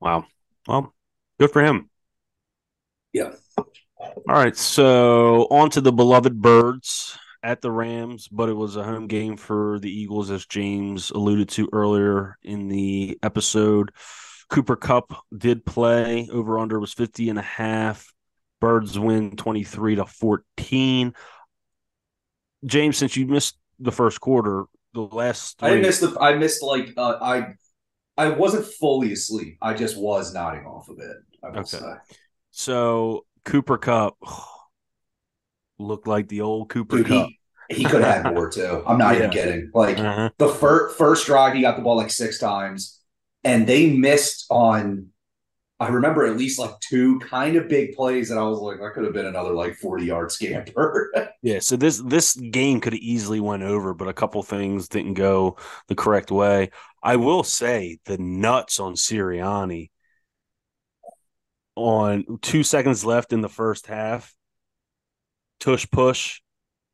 Wow. Well, good for him. Yeah. All right. So on to the beloved birds at the Rams, but it was a home game for the Eagles, as James alluded to earlier in the episode. Cooper Kupp did play. Over under was 50 and a half. Birds win 23 to 14. James, since you missed the first quarter, the last three... I missed the I missed like uh, I I wasn't fully asleep. I just was nodding off of it. okay. Say. So Cooper Kupp <sighs> looked like the old Cooper Dude, Kupp. He, he could have had more too. I'm not <laughs> yeah. even kidding. Like uh-huh. the first first drive, he got the ball like six times and they missed on I remember at least like two kind of big plays that I was like, that could have been another like 40 yard scamper. <laughs> yeah, so this this game could have easily went over, but a couple things didn't go the correct way. I will say the nuts on Sirianni on two seconds left in the first half. Tush push,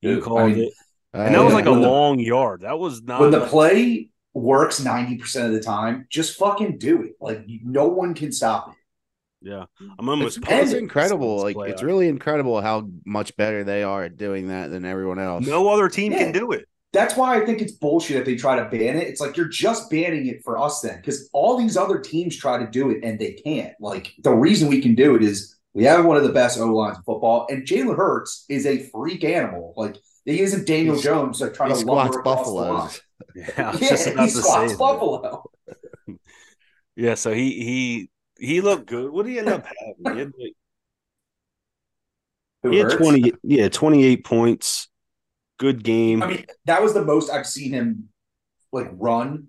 you Dude, called I mean, it, and that was like a when the- long yard. That was not when the play works 90% of the time, just fucking do it. Like no one can stop it. yeah. I'm almost It's, it's incredible. Like play it's really incredible how much better they are at doing that than everyone else. no other team Yeah. can do it. That's why I think it's bullshit if they try to ban it. It's like you're just banning it for us then, because all these other teams try to do it and they can't. Like the reason we can do it is we have one of the best O lines in football, and Jalen Hurts is a freak animal. Like he isn't Daniel He's- Jones like trying to lumber squats across the line. Yeah, Yeah, he squats. Buffalo. <laughs> Yeah, so he he he looked good. What did he end up having? He had, like, he had twenty, yeah, twenty eight points. Good game. I mean, that was the most I've seen him like run.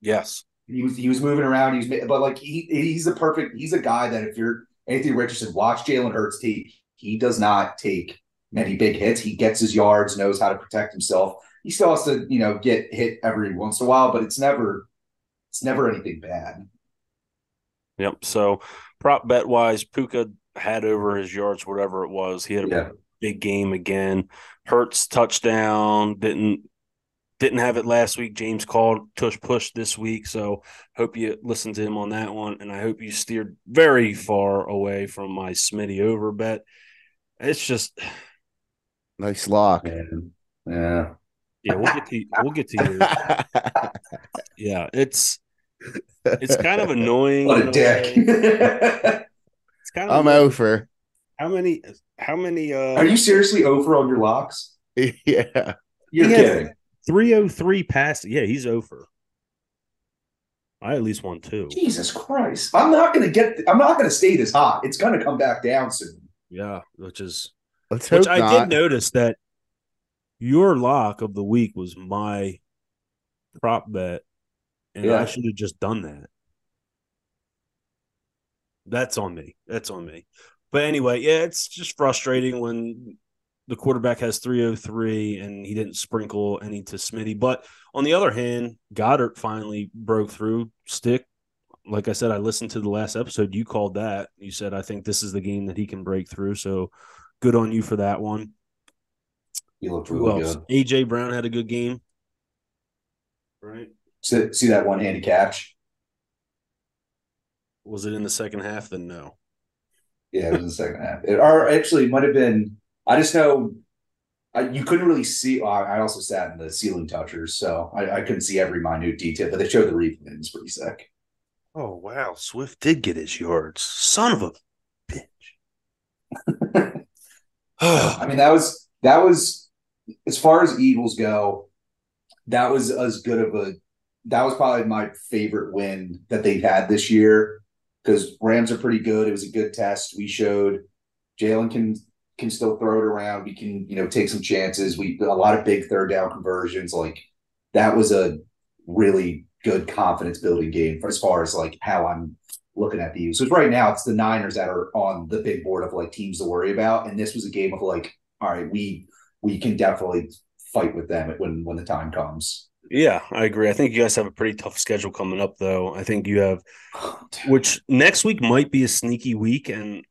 yes, He was he was moving around. He was, but like he he's a perfect. He's a guy that if you're Anthony Richardson, watch Jalen Hurts tape. He does not take many big hits. He gets his yards, knows how to protect himself. He still has to, you know, get hit every once in a while, but it's never, it's never anything bad. yep. So prop bet wise, Puka had over his yards, whatever it was. He had a Yeah. big game again. Hurts touchdown. Didn't didn't have it last week. James called tush push this week. So hope you listened to him on that one. And I hope you steered very far away from my Smitty over bet. It's just Nice lock. Yeah. Yeah, we'll get to we'll get to you. <laughs> Yeah, it's it's kind of annoying. What in a a dick. It's kind of I'm over. how many how many uh Are you seriously over on your locks? <laughs> yeah. You're He kidding. 303 pass. Yeah, he's over. I at least won two. Jesus Christ. I'm not gonna get I'm not gonna stay this hot. It's gonna come back down soon. Yeah, which is Let's hope which I not. did notice that your lock of the week was my prop bet, and Yeah. I should have just done that. That's on me. That's on me. But anyway, yeah, it's just frustrating when the quarterback has 303 and he didn't sprinkle any to Smitty. But on the other hand, Goedert finally broke through. Stick, like I said, I listened to the last episode. You called that. You said, I think this is the game that he can break through. So good on you for that one. You looked Who really else? good. AJ Brown had a good game. Right? See, see that one handy catch? Was it in the second half? Then no. Yeah, it was in the second half. It, or actually, it might have been. I just know I, you couldn't really see. Oh, I I also sat in the ceiling touchers, so I, I couldn't see every minute detail. But they showed the replay. and It's pretty sick. Oh wow, Swift did get his yards. Son of a bitch. <laughs> <sighs> I mean, that was that was as far as Eagles go. That was as good of a. That was probably my favorite win that they've had this year because Rams are pretty good. It was a good test. We showed Jalen can can still throw it around. We can you know take some chances. We a lot of big third down conversions. Like that was a really good confidence building game as far as like how I'm looking at these. So right now it's the Niners that are on the big board of like teams to worry about, and this was a game of like, all right, we we can definitely fight with them when when the time comes. yeah, I agree. I think you guys have a pretty tough schedule coming up, though. I think you have, which next week might be a sneaky week, and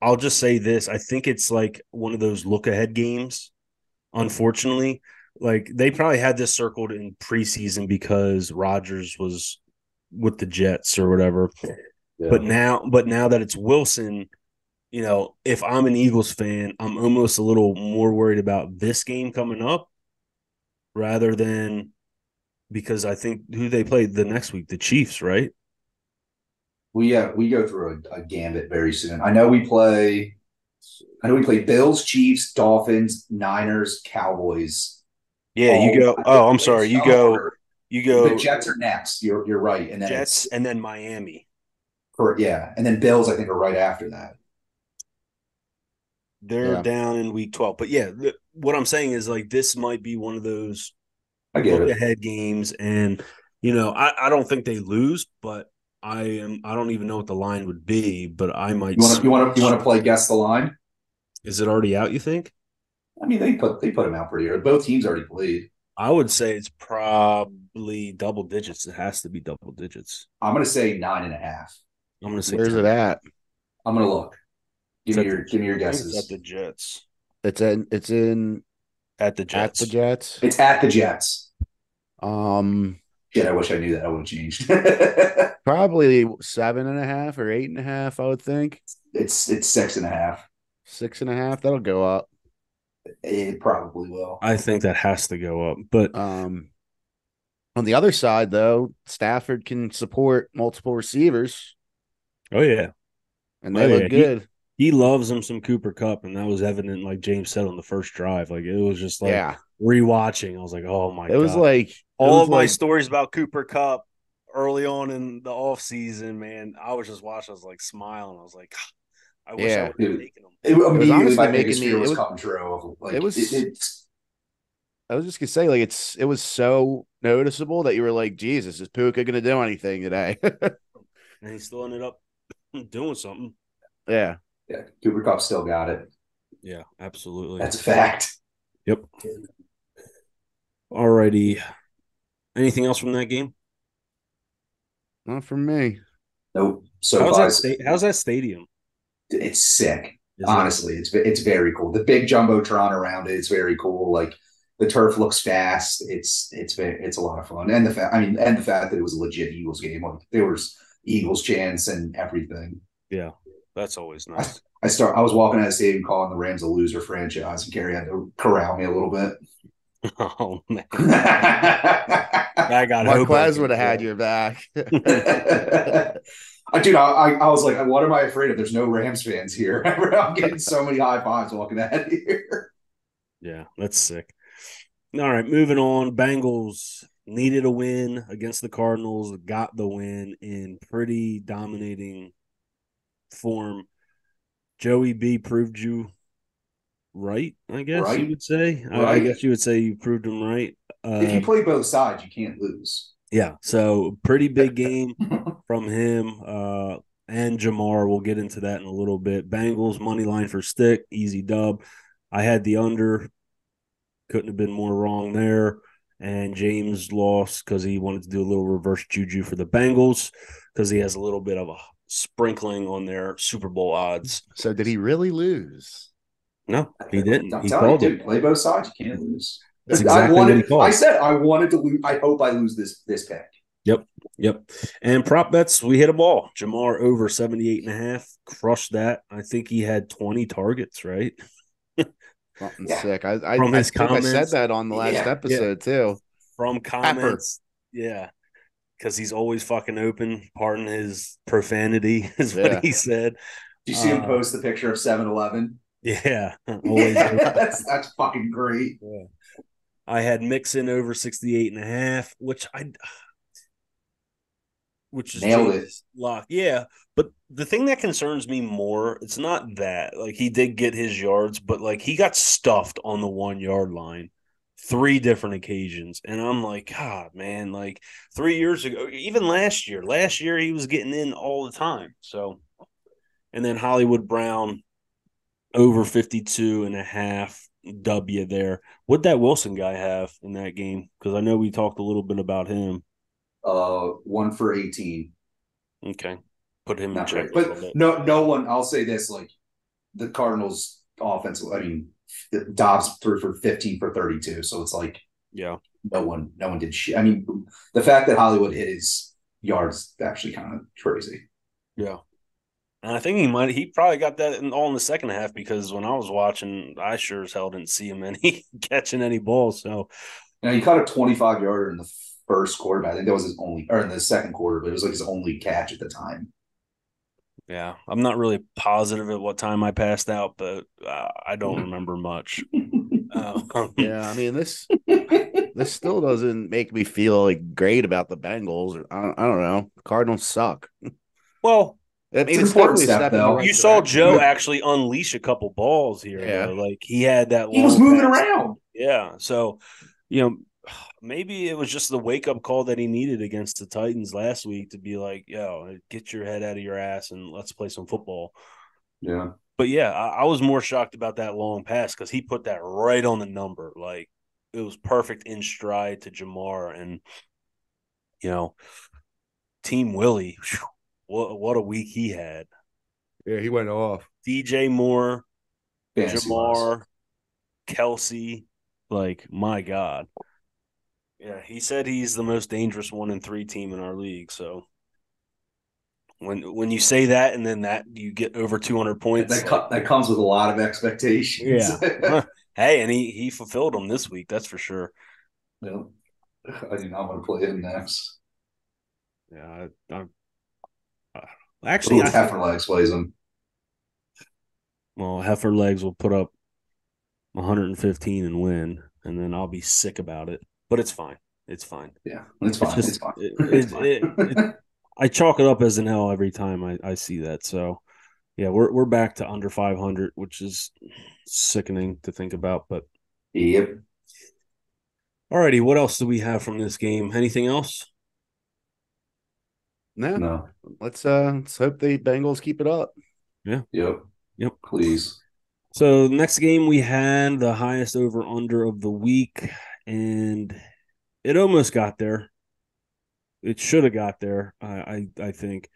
I'll just say this: I think it's like one of those look ahead games. Unfortunately, like they probably had this circled in preseason because Rodgers was with the Jets or whatever. But now, but now that it's Wilson, you know, if I'm an Eagles fan, I'm almost a little more worried about this game coming up rather than because I think who they played the next week, the Chiefs, right? we uh, we go through a, a gambit very soon. I know we play. I know we play Bills, Chiefs, Dolphins, Niners, Cowboys. Yeah, you go. Oh, I'm sorry. You go. You go. The Jets are next. You're you're right, and then Jets and then Miami. for yeah, and then Bills. I think are right after that. They're Yeah. down in week 12. But yeah, th- what I'm saying is like this might be one of those I get look it. ahead games. And, you know, I, I don't think they lose, but I am. I don't even know what the line would be, but I might. You want to you want to you want to play guess the line? Is it already out? You think? I mean, they put they put him out pretty early. Both teams already played. I would say it's probably double digits. It has to be double digits. I'm gonna say nine and a half. I'm gonna say. Where's 10. it at? I'm gonna look. Give me your give me your I it's guesses. At the Jets. It's in. It's in At the at Jets. the Jets. It's at the Jets. Um, Shit, I wish I knew that. I would have changed. <laughs> probably seven and a half or eight and a half. I would think it's it's six and a half. six and a half. That'll go up. It probably will. I think that has to go up. But Um, on the other side, though, Stafford can support multiple receivers, oh yeah, and they Oh, look yeah. Good. he loves him some Cooper Kupp, and that was evident. Like James said on the first drive, like it was just like yeah, rewatching. I was like, oh my it was God. like all was of my stories about Cooper Kupp early on in the off season, man. I was just watching. I was like smiling. I was like, I wish I Yeah. would have taken him. It, immediately, honestly my making biggest me- fear it was, was- true. Like, it was- it's I was just gonna say, like it's it was so noticeable that you were like, Jesus, is Puka gonna do anything today? <laughs> And he still ended up <laughs> doing something. yeah, yeah, Cooper Kupp still got it. Yeah, absolutely. That's a fact. yep. Alrighty. Anything else from that game? not for me. Nope. So How's that? Sta- how's that stadium? it's sick. Is it- Honestly, it's it's very cool. The big jumbotron around it, it's very cool. Like the turf looks fast. It's it's ve- it's a lot of fun, and the fact I mean, and the fact that it was a legit Eagles game. Like there was Eagles chants and everything. yeah, that's always nice. I start. I was walking out of the stadium calling the Rams a loser franchise, and Gary had to corral me a little bit. <laughs> oh man, <laughs> I I got Marquez would have had your back. <laughs> Dude, I, I, I was like, what am I afraid of? There's no Rams fans here. I'm getting so many high fives walking out of here. Yeah, that's sick. All right, moving on. Bengals needed a win against the Cardinals, got the win in pretty dominating form. Joey B proved you right, I guess you would say. I- I, guess you would say you proved him right. Uh, if you Uh, play both sides, you can't lose. yeah, so pretty big <laughs> game from him uh, and Ja'Marr. We'll get into that in a little bit. Bengals money line for stick, easy dub. I had the under. Couldn't have been more wrong there. And James lost because he wanted to do a little reverse juju for the Bengals because he has a little bit of a sprinkling on their Super Bowl odds. so did he really lose? No, he didn't. I'm He telling you, called dude, it. play both sides, you can't lose. That's I exactly what he wanted. called. I said I wanted to lose. I hope I lose this this pick. Yep. Yep. And prop bets, we hit a ball. Ja'Marr over 78 and a half. Crushed that. I think he had 20 targets, right? <laughs> Something Yeah. sick. I I, I his think I said that on the last Yeah. episode too. From comments. Yeah. Because he's always fucking open. Pardon his profanity, <laughs> is Yeah. what he said. Do you see him Uh, post the picture of 7-Eleven? Yeah. <laughs> <laughs> Always Yeah, that's that's fucking great. Yeah. I had Mixon over 68 and a half, which I which is Nailed James Lock. Yeah. But the thing that concerns me more, it's not that. Like he did get his yards, but like he got stuffed on the one yard line three different occasions. And I'm like, God, man, like three years ago, even last year, last year he was getting in all the time. So and then Hollywood Brown over 52 and a half W there. What'd that Wilson guy have in that game? Because I know we talked a little bit about him. Uh, one for 18. Okay. Put him in check little But no, no one. I'll say this: like the Cardinals' offense. I mean, Dobbs threw for 15 for 32. So it's like Yeah. no one, no one did shit. I mean, the fact that Hollywood hit his yards actually kind of crazy. Yeah. And I think he might he probably got that in, all in the second half because when I was watching, I sure as hell didn't see him any <laughs> catching any balls. So Now he caught a 25 yarder in the first quarter. but I think that was his only, or in the second quarter, but it was like his only catch at the time. Yeah, I'm not really positive at what time I passed out, but uh, I don't remember much. Uh, <laughs> Yeah, I mean this <laughs> this still doesn't make me feel like great about the Bengals. I don't, I don't know. Cardinals suck. Well, I mean, It's it's, important step, step though. right you saw direction. Joe actually unleash a couple balls here. Yeah. though. Like he had that. he was moving pass. around. Yeah. So, you know, <sighs> maybe it was just the wake up call that he needed against the Titans last week to be like, yo, get your head out of your ass and let's play some football. Yeah. But yeah, I, I was more shocked about that long pass because he put that right on the number. Like it was perfect in stride to Ja'Marr And, you know, Team Willie, whew, what, what a week he had. Yeah, he went off. DJ Moore, Fantasy Ja'Marr, Kelce, like my God. Yeah, he said he's the most dangerous one in three team in our league. So when when you say that and then that you get over two hundred points, that, co- that comes with a lot of expectations. Yeah. <laughs> <laughs> hey, and he he fulfilled them this week. That's for sure. yeah. I do not want to play him next. Yeah, I, I, uh, actually, Ooh, I, Heiferlegs plays him. well, Heifer Legs will put up 115 and win, and then I'll be sick about it. But it's fine. It's fine. Yeah, it's fine. It's, just- fine. it- It's it- fine. it- it- I chalk it up as an L every time I, I see that. So yeah, we're we're back to under 500, which is sickening to think about. But yep. alrighty, what else do we have from this game? Anything else? No, No. let's uh let's hope the Bengals keep it up. Yeah. Yep. Yep. Please. So next game we had the highest over under of the week, and it almost got there. It should have got there. I, I I think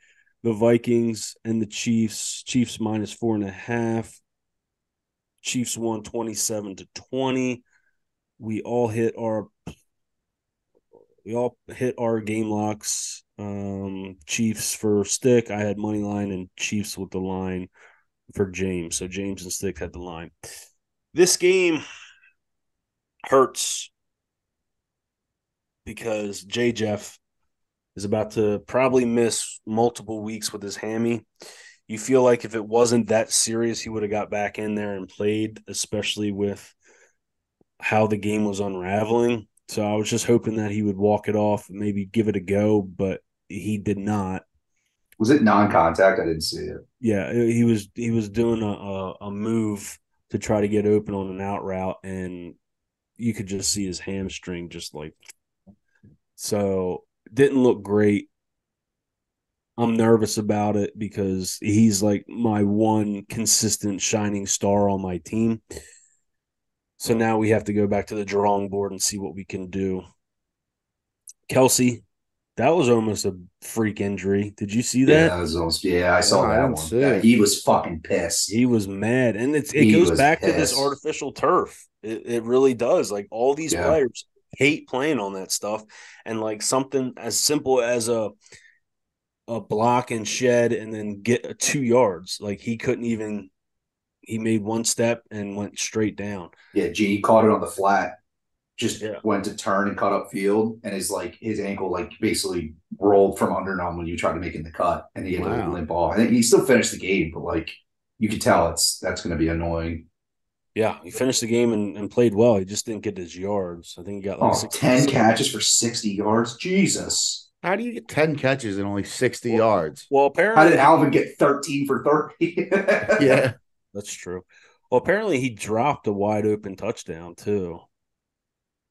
the Vikings and the Chiefs. Chiefs minus four and a half. Chiefs won twenty seven to twenty. We all hit our. We all hit our game locks. Um, Chiefs for stick. I had money line and Chiefs with the line for James. So James and Stick had the line. This game hurts because J Jeff is about to probably miss multiple weeks with his hammy. You feel like if it wasn't that serious, he would have got back in there and played, especially with how the game was unraveling. So I was just hoping that he would walk it off, maybe give it a go, but he did not Was it non-contact? I didn't see it. yeah, he was he was doing a, a, a move to try to get open on an out route, and you could just see his hamstring just like so didn't look great. I'm nervous about it because he's like my one consistent shining star on my team. So now we have to go back to the drawing board and see what we can do. Kelce, that was almost a freak injury. Did you see Yeah, that? that was almost, yeah, I saw No, I that didn't one. see Yeah, he was fucking pissed. He was mad, and it's, it He goes was back to this artificial turf. It, it really does. Like all these Yeah. players hate playing on that stuff, and like something as simple as a a block and shed, and then get a two yards. Like he couldn't even. He made one step and went straight down. Yeah, G caught it on the flat, just Yeah. went to turn and cut up field, and his like his ankle like basically rolled from under him when you tried to make in the cut, and he had Wow. to limp off. I think he still finished the game, but like you could tell it's that's going to be annoying. Yeah, he finished the game and, and played well. He just didn't get his yards. I think he got like Oh, 10 catches for 60 yards. Jesus. How do you get 10 catches and only 60 Well, yards? Well, apparently. How did Alvin get 13 for 30? <laughs> <laughs> Yeah. That's true. Well, apparently he dropped a wide open touchdown too.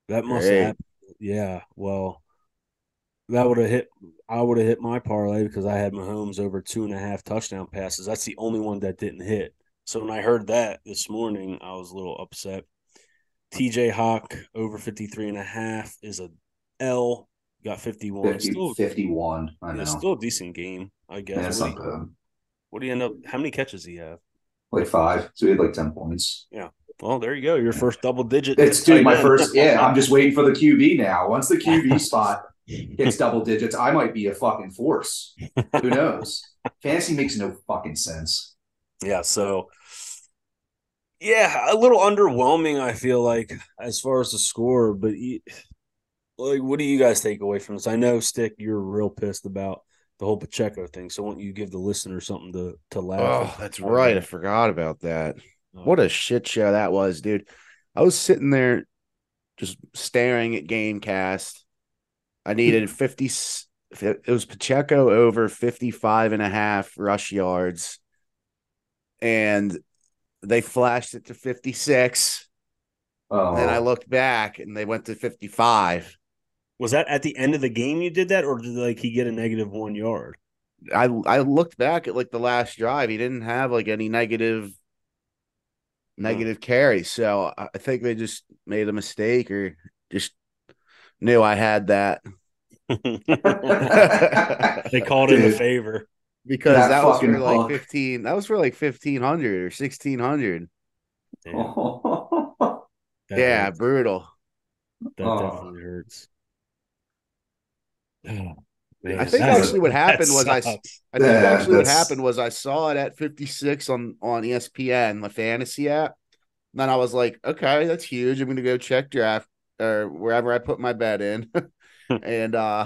That must Hey. have happened. Yeah. Well, that would have hit. I would have hit my parlay because I had Mahomes over two and a half touchdown passes. That's the only one that didn't hit. So when I heard that this morning, I was a little upset. TJ Hawk over 53 and a half is a L. Got 51. 50, Still, 51. I know. yeah, still a decent game, I guess. Yeah, what, do you, what do you end up? How many catches do he have? Like five. So he had like 10 points. Yeah. Well, there you go. Your first double digit. It's dude, my first. Yeah, I'm just waiting for the QB now. Once the QB <laughs> spot hits double digits, I might be a fucking force. Who knows? Fantasy makes no fucking sense. Yeah, so yeah, a little underwhelming. I feel like as far as the score, but like, what do you guys take away from this? I know, Stick, you're real pissed about the whole Pacheco thing. So, why don't you give the listener something to to laugh? Oh, at? that's right. I forgot about that. Uh, What a shit show that was, dude. I was sitting there just staring at Gamecast. I needed <laughs> 50 it was Pacheco over 55 and a half rush yards and they flashed it to 56 Oh, And I looked back and they went to 55. Was that at the end of the game you did that, or did like he get a negative one yard? I I looked back at like the last drive. He didn't have like any negative negative carries. So I I think they just made a mistake or just knew I had that <laughs> they called in a favor. Because That that, was for fucking like hook. 15. That was for like 1500 or 1600. Damn, Oh. <laughs> yeah, hurts. brutal. that Oh. definitely hurts. Oh, <sighs> man, I think actually what happened was I sucks. I think Yeah, actually what happened was I saw it at 56 on on E ESPN, the fantasy app. And then I was like, okay, that's huge. I'm gonna go check draft or wherever I put my bet in. <laughs> and uh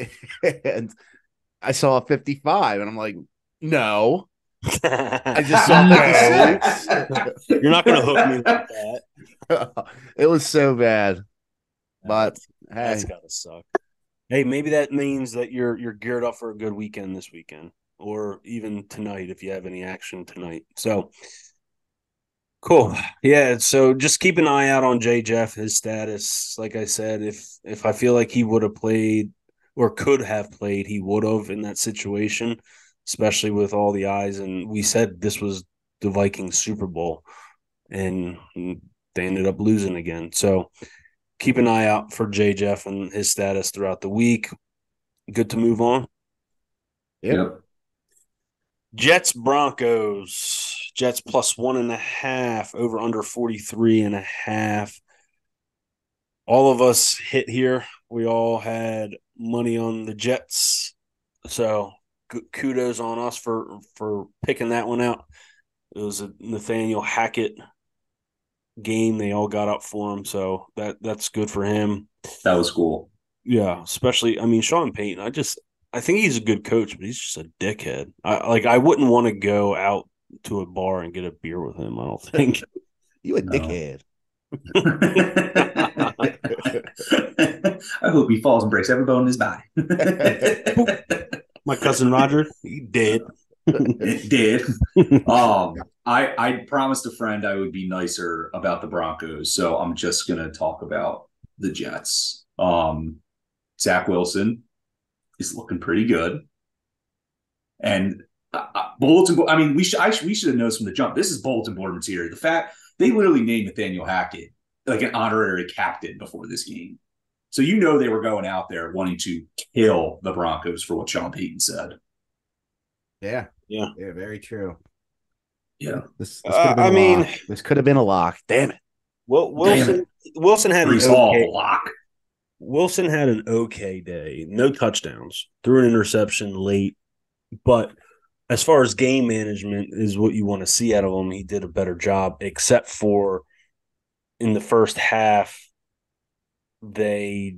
<laughs> and I saw a 55 and I'm like, no. I I <laughs> just saw 56. You're not going to hook me like that. <laughs> it was so bad. But hey, That's gotta suck. Hey, maybe that means that you're you're geared up for a good weekend this weekend, or even tonight if you have any action tonight. So cool. Yeah. So just keep an eye out on Jay Jeff, his status. Like I said, if if I feel like he would have played or could have played, he would have in that situation, especially with all the eyes. And we said this was the Vikings Super Bowl, and they ended up losing again. So keep an eye out for J Jeff and his status throughout the week. Good to move on. Yep. Yep. Jets Broncos. Jets plus one and a half over under 43 and a half. All of us hit here. We all had money on the Jets. So g- kudos on us for for picking that one out. It was a Nathaniel Hackett game. They all got up for him. So that that's good for him. That was cool. Yeah, especially I mean Sean Payton. I just I think he's a good coach, but he's just a dickhead. I like I wouldn't want to go out to a bar and get a beer with him. I don't think. <laughs> you a No. dickhead. <laughs> <laughs> I hope he falls and breaks every bone in his body. <laughs> My cousin Roger, he did. it did. Um, I I promised a friend I would be nicer about the Broncos, so I'm just gonna talk about the Jets. Um, Zach Wilson is looking pretty good, and uh, uh, bulletin. bo- I mean, we should I should, we should have known from the jump. This is bulletin board material. The fact they literally named Nathaniel Hackett like an honorary captain before this game. So you know they were going out there wanting to kill the Broncos for what Sean Payton said. Yeah. Yeah. Yeah, very true. Yeah. This, this Uh, could have been I a mean- lock. this could have been a lock. Damn it. Well, Wilson Wilson had an Breece Hall okay, lock. Wilson had an okay day. No touchdowns. Threw an interception late, but as far as game management is what you want to see out of him, he did a better job. Except for in the first half, they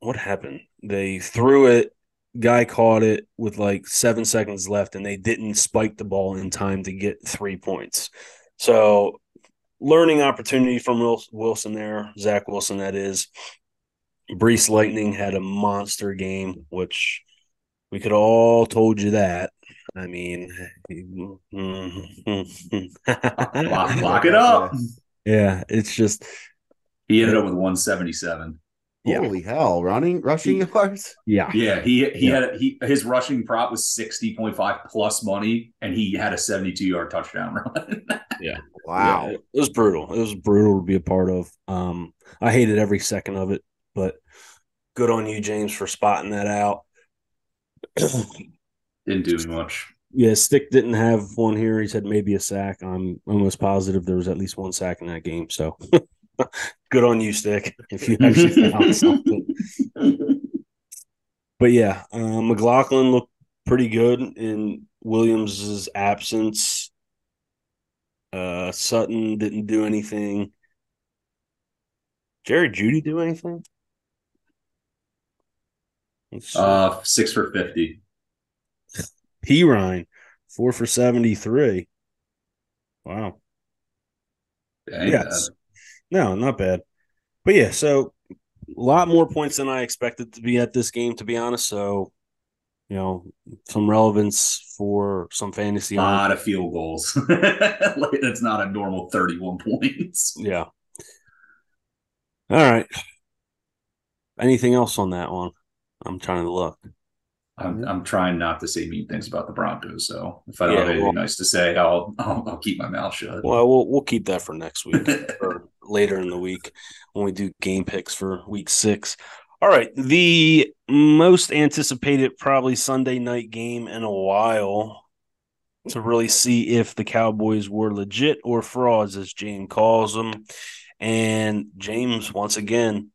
what happened? They threw it. Guy caught it with like seven seconds left, and they didn't spike the ball in time to get three points. So learning opportunity from Wilson there, Zach Wilson, that is. Breece Lightning had a monster game, which we could all told you that. I mean, <laughs> Lock, lock it up. yeah, it's just He ended up with 177. Yeah. Holy hell. Running, rushing yards? <laughs> yeah, Yeah, he he Yeah. had he his rushing prop was 60.5 plus money, and he had a 72 yard touchdown run. <laughs> Yeah, wow. Yeah, it was brutal. It was brutal to be a part of. Um, I hated every second of it, but good on you, James, for spotting that out. <clears throat> Didn't do much. Yeah, Stick didn't have one here. He said maybe a sack. I'm almost positive there was at least one sack in that game. So <laughs> good on you, Stick, <laughs> if you actually found something. But yeah, uh, McLaughlin looked pretty good in Williams's absence. Uh, Sutton didn't do anything. Jerry Jeudy do anything? Let's. Uh, six for 50. P Ryan, four for 73. Wow. That ain't Yes. No, not bad. But yeah, so a lot more points than I expected to be at this game, to be honest. So, you know, some relevance for some fantasy. A lot of field goals. <laughs> That's not a normal 31 points. <laughs> Yeah. All right. Anything else on that one? I'm trying to look. I'm, I'm trying not to say mean things about the Broncos. So if I don't Yeah, have anything well- nice to say, I'll, I'll I'll keep my mouth shut. Well, we'll we'll keep that for next week <laughs> or later in the week when we do game picks for week six. All right, the most anticipated probably Sunday night game in a while to really see if the Cowboys were legit or frauds, as James calls them. And James once again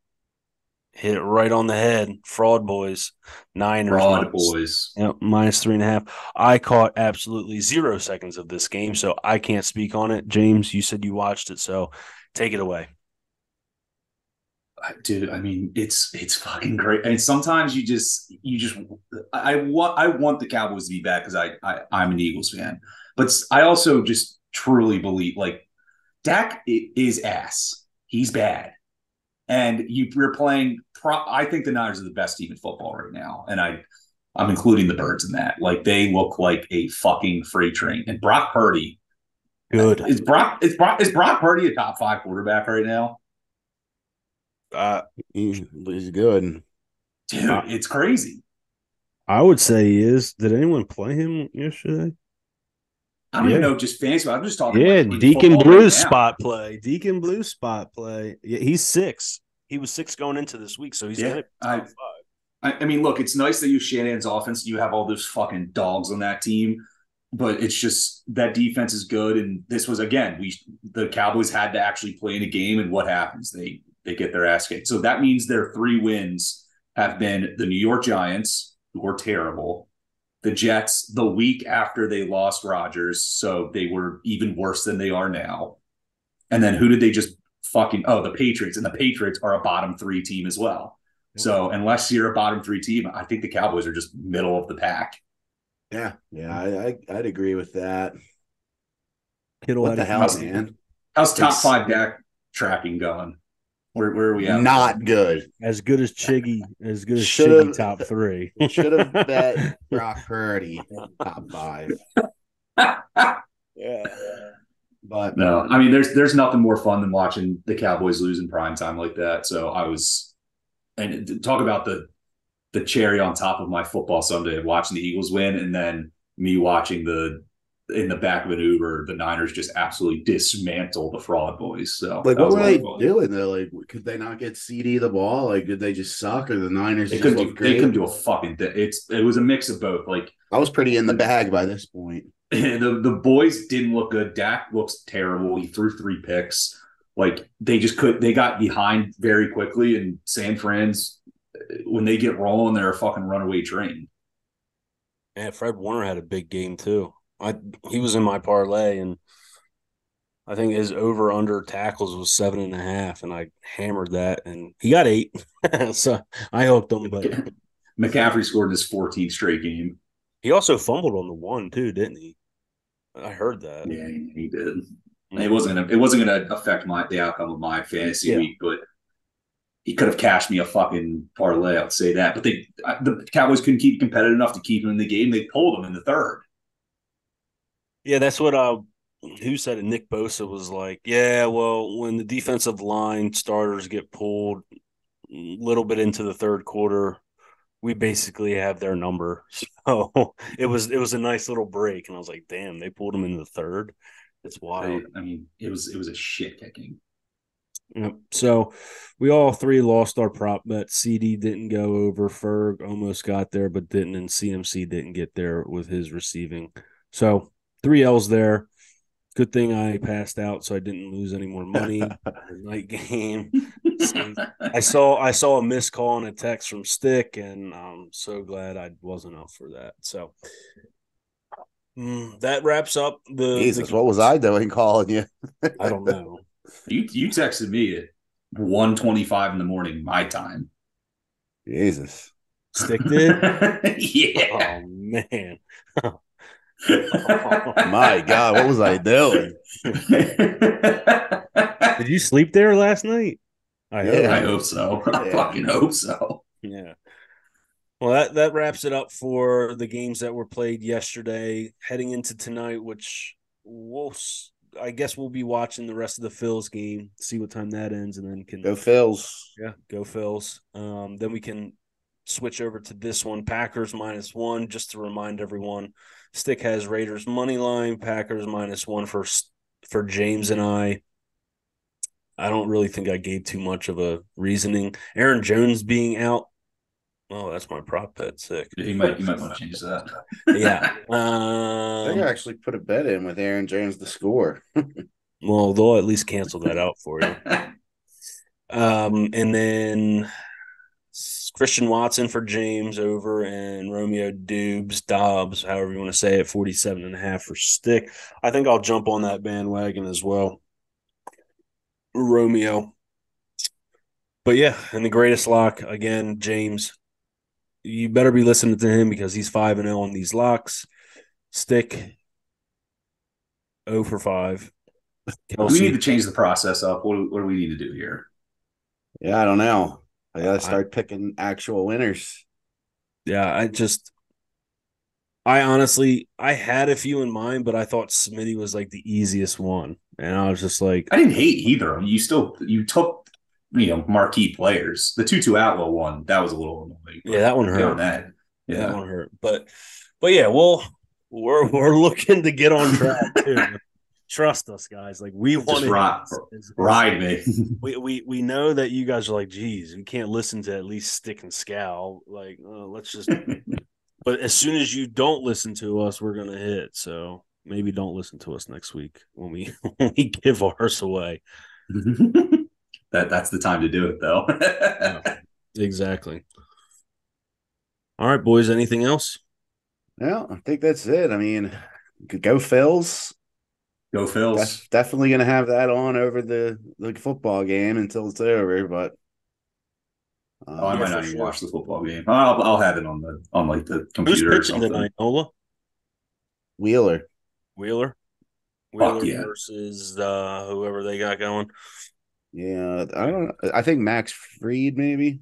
hit it right on the head. Fraud boys, Niners, Broad minus- boys. Yep, minus three and a half. I caught absolutely zero seconds of this game, so I can't speak on it. James, you said you watched it, so take it away. Dude i mean it's it's fucking great. And sometimes you just you just i, I want i want the cowboys to be back because I, I i'm an eagles fan. But I also just truly believe like dak is ass. He's bad. And you, you're playing pro, i think the niners are the best team in football right now. And i i'm including the birds in that. Like they look like a fucking freight train. And brock purdy Good. is brock is brock is brock purdy a top five quarterback right now Uh, He's, he's good. dude Uh, it's crazy I would say he is. Did anyone play him yesterday? I don't Yeah. even know just fancy. I'm just talking. Yeah, about Deacon Blues right spot play. Deacon Blue spot play. Yeah, he's six. He was six going into this week, so he's Yeah, I-. I, I mean, look, it's nice that you Shanahan's offense. You have all those fucking dogs on that team, but it's just that defense is good. And this was again, we the Cowboys had to actually play in a game, and what happens? They they get their ass kicked. So that means their three wins have been the New York Giants, who were terrible. The Jets, the week after they lost Rodgers, so they were even worse than they are now. And then who did they just fucking? Oh, the Patriots, and the Patriots are a bottom three team as well. So unless you're a bottom three team, I think the Cowboys are just middle of the pack. Yeah, yeah, mm. I, I I'd agree with that. Kittle What the a- hell, How's- man? How's top It's- five back tracking going? Where where are we at? Not good. as good as Chiggy, as good as Should've- Chiggy top three. <laughs> Should have bet <laughs> Brock Purdy top five. <laughs> yeah. But No, I mean there's there's nothing more fun than watching the Cowboys lose in prime time like that. So I was, and talk about the the cherry on top of my football Sunday, watching the Eagles win, and then me watching the in the back of an Uber, the Niners just absolutely dismantle the fraud boys. So like, what were they fun. doing? They're like, could they not get CD the ball? Like, did they just suck, or the Niners They just couldn't, do, look they couldn't do a fucking thing. It's it was a mix of both. Like I was pretty in the bag by this point. <laughs> the the boys didn't look good. Dak looks terrible. He threw three picks. Like they just could. They got behind very quickly. And San Fran's when they get rolling, they're a fucking runaway train. Man, Fred Warner had a big game too. I he was in my parlay and I think his over under tackles was seven and a half, and I hammered that, and he got eight. <laughs> so I hooked him, but <laughs> McCaffrey scored his 14th straight game. he also fumbled on the one too, didn't he? I heard that. Yeah, he, did. Mm-hmm. It wasn't gonna. It wasn't gonna affect my the outcome of my fantasy Yeah. week, but he could have cashed me a fucking parlay. I'll say that. But they, the Cowboys couldn't keep competitive enough to keep him in the game. They pulled him in the third. Yeah, that's what uh who said it? Nick Bosa was like, Yeah, well, when the defensive line starters get pulled a little bit into the third quarter, we basically have their number. <laughs> So it was it was a nice little break. And I was like, damn, they pulled him in the third. It's I, wild. I mean, it was it was a shit kicking. Yep. So we all three lost our prop bet. CD didn't go over. Ferg almost got there, but didn't, and CMC didn't get there with his receiving. So three L's there. Good thing I passed out, so I didn't lose any more money. <laughs> night game. I saw I saw a missed call and a text from Stick, and I'm so glad I wasn't up for that. So mm, that wraps up the. Jesus, the- what was I doing calling you? I don't know. You you texted me at one twenty five in the morning my time. Jesus. Stick did. <laughs> yeah. Oh man. <laughs> Oh, my God, what was I doing? <laughs> Did you sleep there last night? I Yeah. I hope so. I Yeah. fucking hope so. Yeah. Well, that, that wraps it up for the games that were played yesterday. Heading into tonight, which we'll, I guess we'll be watching the rest of the Phils game, see what time that ends, and then can Go Phils. yeah go Phils. Um, then we can switch over to this one, Packers minus one. Just to remind everyone, Stick has Raiders money line, Packers minus one for for James and I. I don't really think I gave too much of a reasoning. Aaron Jones being out. Oh, that's my prop bet. Sick. You might you might want to change that. Yeah. I think I Um, actually put a bet in with Aaron Jones to score. <laughs> well, they'll at least cancel that out for you. <laughs> Um, and then Christian Watson for James over and Romeo Doubs, Dobbs, however you want to say it, 47 and a half for Stick. I think I'll jump on that bandwagon as well. Romeo. But yeah, and the greatest lock again, James. You better be listening to him because he's 5 and 0 on these locks. Stick 0 for 5. we need to change the process up. What do, what do we need to do here? Yeah, I don't know. I gotta start picking actual winners. Yeah, I just I honestly I had a few in mind, but I thought Smitty was like the easiest one. And I was just like, I didn't hate either. You still you took you know marquee players. The two two outlaw one that was a little annoying. yeah, that one hurt. that, Yeah, that one hurt. But but yeah, well, we're we're looking to get on track <laughs> too. Trust us, guys. Like we want to ride- Ride me. <laughs> we, we we know that you guys are like, geez, we can't listen to at least Stick and Scowl. Like, uh, let's just. <laughs> but as soon as you don't listen to us, we're gonna hit. So maybe don't listen to us next week when we when we give ours away. That that's the time to do it though. <laughs> Exactly. All right, boys. Anything else? Yeah, I think that's it. I mean, go Phils. Go Phils. Def- definitely gonna have that on over the the football game until it's over. But um, Oh, I might for not even sure. watch the football game. I'll I'll have it on the on like the Who's computer or pitching something. tonight? Nola Wheeler. Wheeler. Wheeler yeah. versus uh, whoever they got going. Yeah, I don't. I think Max Fried maybe.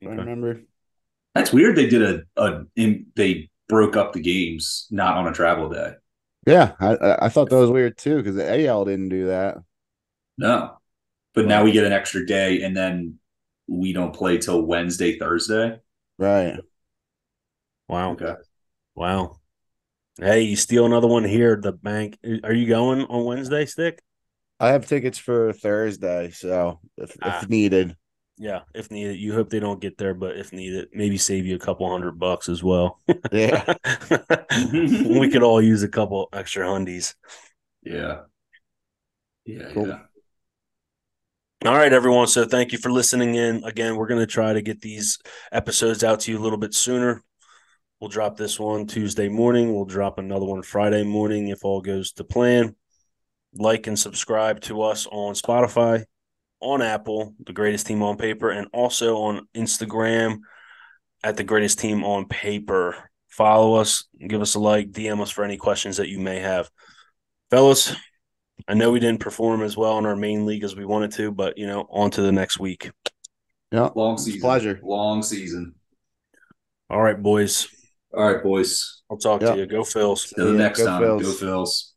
If I remember. That's weird. They did a a in, they broke up the games not on a travel day. Yeah, I I- I thought that was weird too because AL didn't do that. No, but now we get an extra day, and then we don't play till Wednesday, Thursday. Right. Wow. Okay. Wow. Hey, you steal another one here. The bank. Are you going on Wednesday, Stick? I have tickets for Thursday, so if Ah. if needed. Yeah, if needed. You hope they don't get there, but if needed, maybe save you a couple hundred bucks as well. Yeah. <laughs> we could all use a couple extra hundies. Yeah. Yeah. Cool. Yeah. All right, everyone. So thank you for listening in. Again, we're going to try to get these episodes out to you a little bit sooner. We'll drop this one Tuesday morning. We'll drop another one Friday morning if all goes to plan. Like and subscribe to us on Spotify, on Apple, the greatest team on paper, and also on Instagram at the greatest team on paper. Follow us, give us a like, DM us for any questions that you may have. Fellas, I know we didn't perform as well in our main league as we wanted to, but you know, on to the next week. Yeah. Long season. pleasure. Long season. All right, boys. All right, boys. I'll talk Yeah. to you. Go Phils. Till Yeah, next go time. Phils. Go Phils.